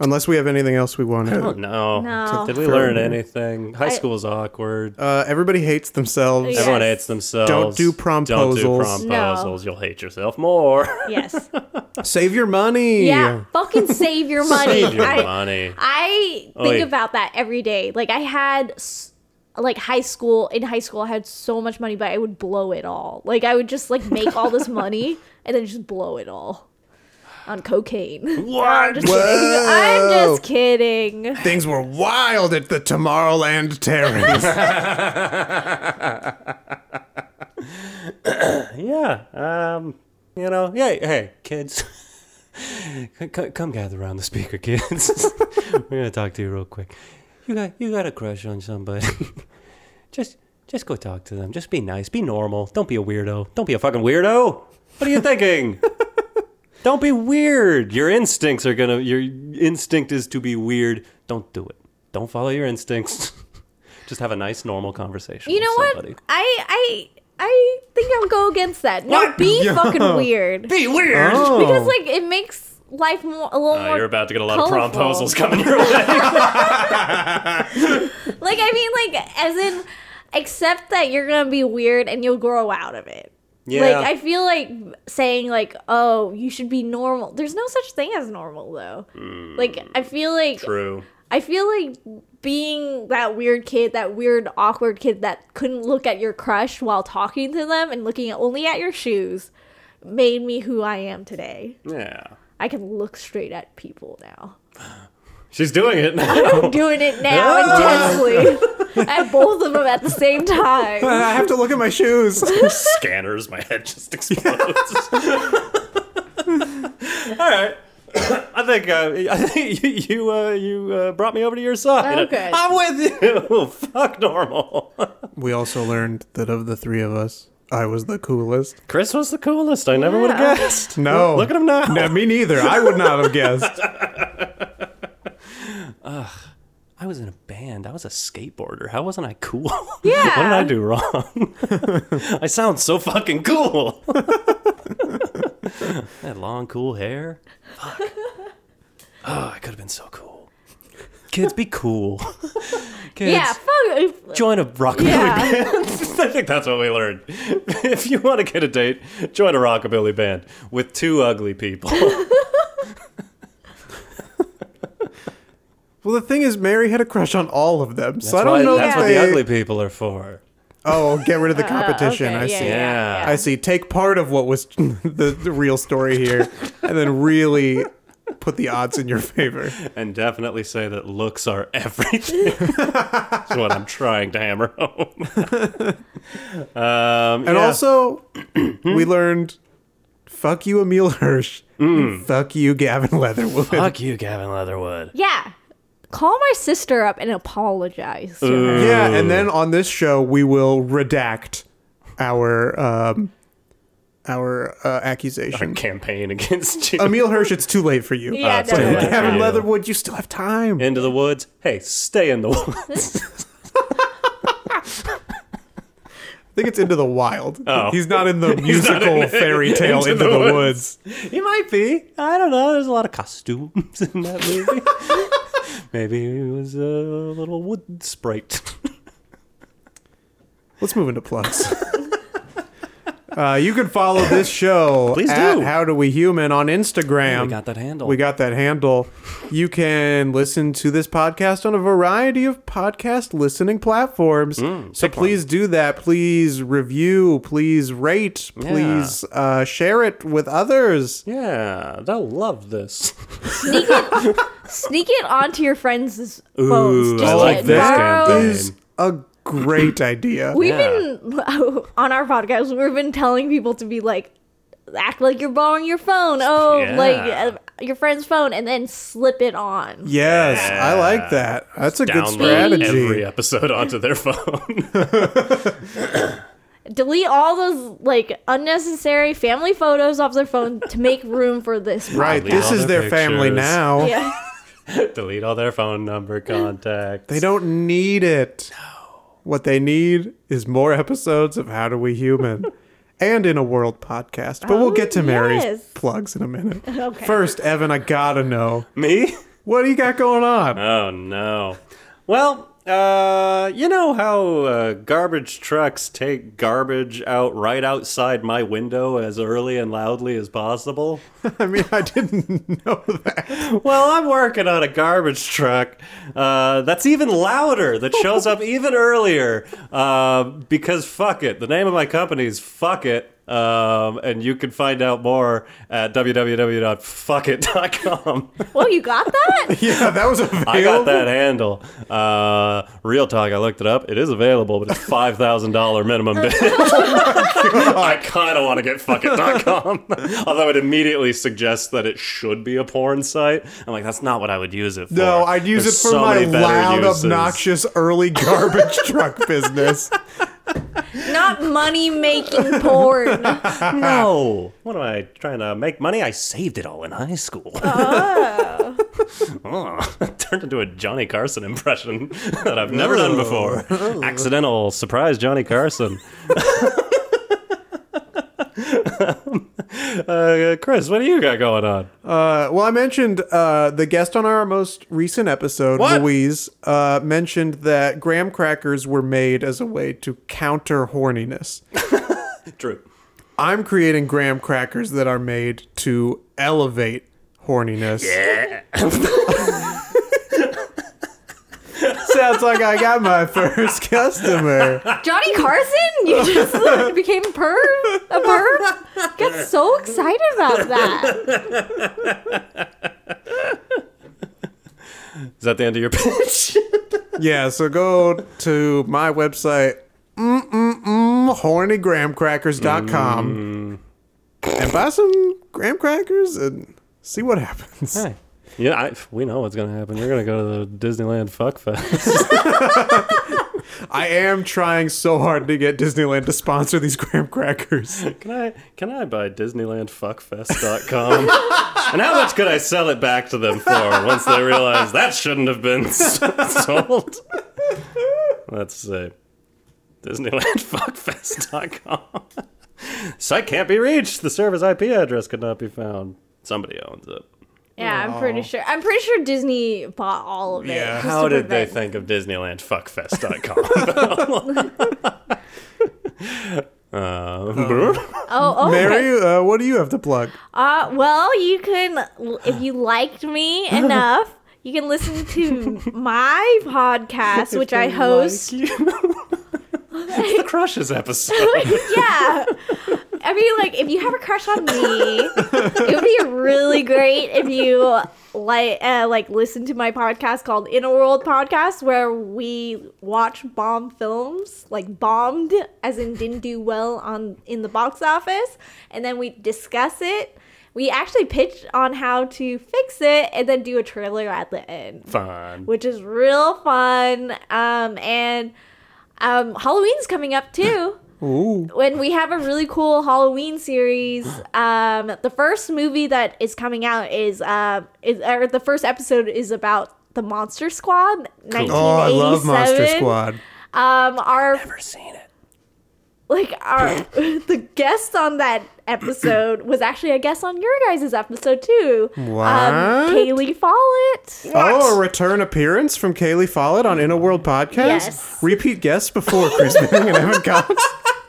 unless we have anything else we want
I
to.
don't know.
No.
Did we learn anything? High
I-
is awkward.
Uh, everybody hates themselves.
Yeah.
Everyone hates themselves.
Don't do
Don't do
promposals.
promposals. You'll hate yourself more.
Yes.
Save your money.
Yeah. Fucking save your money.
Save your
I,
money.
I
Oh,
think
wait.
about that every day. Like I had s- like high school in high school I had so much money but I would blow it all. Like I would just like make all this money and then just blow it all. On cocaine. No,
What?
I'm just kidding. I'm just kidding.
Things were wild at the Tomorrowland Terrace.
Yeah. Um. You know. Yeah. Hey, kids. C- c- come gather around the speaker, kids. We're gonna talk to you real quick. You got you got a crush on somebody. just just go talk to them. Just be nice. Be normal. Don't be a weirdo. Don't be a fucking weirdo. What are you thinking? Don't be weird. Your instincts are gonna. Your instinct is to be weird. Don't do it. Don't follow your instincts. just have a nice, normal conversation.
You know
with
what? I I I think I'll go against that. No,
What?
be fucking weird.
Be weird.
Oh.
Because like it makes life more a little
Uh,
more.
you're about to get a lot of proposals coming your way.
Like I mean, like as in, accept that you're gonna be weird and you'll grow out of it.
Yeah.
Like I feel like saying like, oh, you should be normal. There's no such thing as normal though. Hmm. like I feel like
True.
I feel like being that weird kid, that weird awkward kid that couldn't look at your crush while talking to them and looking only at your shoes made me who I am today.
Yeah.
I can look straight at people now.
She's doing it now.
I'm doing it now intensely at both of them at the same time.
I have to look at my shoes.
Scanners, my head just explodes. All right. I think uh, I think you you, uh, you uh, brought me over to your side.
Okay.
I'm with you. Fuck normal.
we also learned that of the three of us, I was the coolest.
Chris was the coolest. I never would have guessed.
No.
Look at him now.
No, me neither. I would not have guessed.
I was in a band. I was a skateboarder. How wasn't I cool?
Yeah.
what did I do wrong? I sound so fucking cool. I had long, cool hair. Fuck. Oh, I could have been so cool. Kids, be cool. Kids,
Yeah, fuck.
join a rockabilly
Yeah.
band. I think that's what we learned. If you want to get a date, join a rockabilly band with two ugly people.
Well, the thing is, Mary had a crush on all of them, so I don't
why-
know
That's
if
what
they.
the ugly people are for.
Oh, get rid of the competition.
okay,
I
yeah,
see.
Yeah.
I see. Take part of what was the, the real story here, and then really put the odds in your favor.
and definitely say that looks are everything. That's what I'm trying to hammer home. um,
And
yeah.
also, we learned, "Fuck you, Emile Hirsch. Fuck you, Gavin Leatherwood."
fuck you, Gavin Leatherwood.
Yeah. Call my sister up and apologize to.
Yeah, and then on this show, we will redact our um, our uh,
Our
accusation.
campaign against you.
Emile Hirsch, it's too late for you.
Yeah,
it's too late
no,
for
Gavin
you.
Leatherwood, you still have time.
Into the woods. Hey, stay in the woods.
I think it's Into the Wild.
Oh.
He's not in the
not
musical
in-
fairy tale
Into
Into,
the
the,
Woods.
Woods.
he might be. I don't know. There's a lot of costumes in that movie. Maybe he was a little wood sprite.
Let's move into plugs. uh, you can follow this show
Please
at
do.
How Do We Human on Instagram.
we got that handle.
We got that handle. You can listen to this podcast on a variety of podcast listening platforms. so
Mm, pick
please do that. Please review. Please rate. Please uh, share it with others.
yeah, they'll love this.
Sneak it, sneak it onto your friends' phones.
Ooh,
Just
I like
to
this
borrow.
campaign.
Is a great idea.
We've
Yeah.
been on our podcast. We've been telling people to be like, act like you're borrowing your phone. Oh,
Yeah.
like uh, your friend's phone, and then slip it on.
yes, I like that. That's a good
Download
strategy.
every episode onto their phone.
Delete all those like unnecessary family photos off their phone to make room for this.
Right,
Delete
this is
their
their family now.
Yeah.
Delete all their phone number contacts.
They don't need it. What they need is more episodes of How Do We Human and In a World podcast. But we'll
Oh,
get to oh, Mary's
yes.
plugs in a minute.
Okay.
First, Evan, I gotta know.
Me?
What do you got going on?
Oh no. Well, uh, you know how uh, garbage trucks take garbage out right outside my window as early and loudly as possible?
I mean, I didn't know that.
Well, I'm working on a garbage truck uh, that's even louder, that shows up even earlier. Uh, because fuck it. The name of my company is Fuck It. Um, and you can find out more at www.fuckit.com.
Well, you got that?
Yeah, that was available.
I got that handle. Uh, real talk, I looked it up. It is available, but it's five thousand dollar minimum bid. I kind of want to get fuckit.com, although it immediately suggests that it should be a porn site. I'm like, that's not what I would use it for.
No, I'd use
There's
it for
so
my
many better
loud,
uses.
obnoxious early garbage truck business.
Not money making porn.
No, what am I trying to make money? I saved it all in high school. Oh. oh. turned into a Johnny Carson impression that I've never done before. Oh. Accidental surprise Johnny Carson. Uh, Chris, what do you got going on?
Uh, well, I mentioned uh, the guest on our most recent episode,
What?
Louise, uh, mentioned that graham crackers were made as a way to counter horniness.
True.
I'm creating graham crackers that are made to elevate horniness.
Yeah.
Sounds like I got my first customer.
Johnny Carson? You just became a perv? A perv? Get so excited about that.
Is that the end of your pitch?
Yeah, so go to my website, mm-mm-mm, hornygrahamcrackers.com, mm. and buy some graham crackers and see what happens.
Hey. Yeah, I, we know what's gonna happen. You're gonna go to the Disneyland Fuck Fest.
I am trying so hard to get Disneyland to sponsor these graham crackers.
Can I can I buy DisneylandFuckFest.com? and how much could I sell it back to them for once they realize that shouldn't have been sold? Let's see. DisneylandFuckFest.com. Site can't be reached. The server's IP address could not be found. Somebody owns it.
Yeah, I'm pretty sure. I'm pretty sure Disney bought all of it.
Yeah,
How did they think of DisneylandFuckFest.com? uh,
Oh, okay.
Mary, uh, what do you have to plug?
Uh, well, you can, if you liked me enough, you can listen to my podcast, which I host.
it's the Crushes episode.
yeah. I mean, like, if you have a crush on me, it would be really great if you like uh, like listen to my podcast called In a World Podcast, where we watch bomb films, like bombed, as in didn't do well on in the box office, and then we discuss it. We actually pitch on how to fix it, and then do a trailer at the end
Fun.
which is real fun. Um, and um, Halloween's coming up too.
Ooh.
When we have a really cool Halloween series, um, the first movie that is coming out is uh, is or the first episode is about the Monster Squad.
Oh, I love Monster
1987.
Squad.
Um, our
Never seen it.
Like our the guest on that episode was actually a guest on your guys' episode too.
What?
Um, Kaylee Follett.
Oh, a return appearance from Kaylee Follett on In a World Podcast?
Yes.
Repeat guest before Chris Manning and Evan Cox?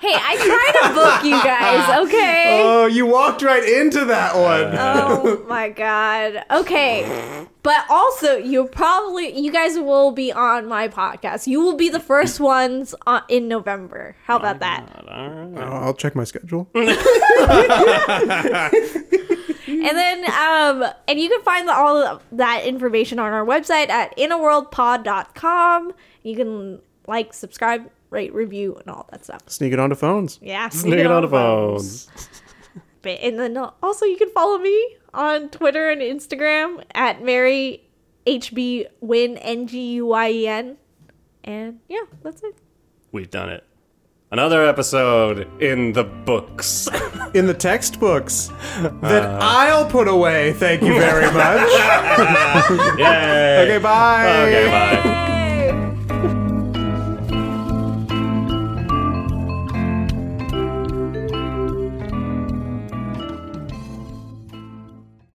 Hey, I try to book you guys, okay?
Oh, you walked right into that one.
Oh my god. Okay. But also, you probably you guys will be on my podcast. You will be the first ones on, in November. How about that?
Oh, I'll check my schedule.
And then um and you can find the, all of that information on our website at inaworldpod.com. You can like, subscribe, rate, review and all that stuff.
Sneak it onto phones.
Yeah.
Sneak it on the phones.
But- And then uh, also you can follow me on Twitter and Instagram at Mary HB Win N G U I E N. And yeah, that's it.
We've done it. Another episode in the books.
In the textbooks that uh. I'll put away. Thank you very much.
Yay.
okay, bye.
Okay, bye.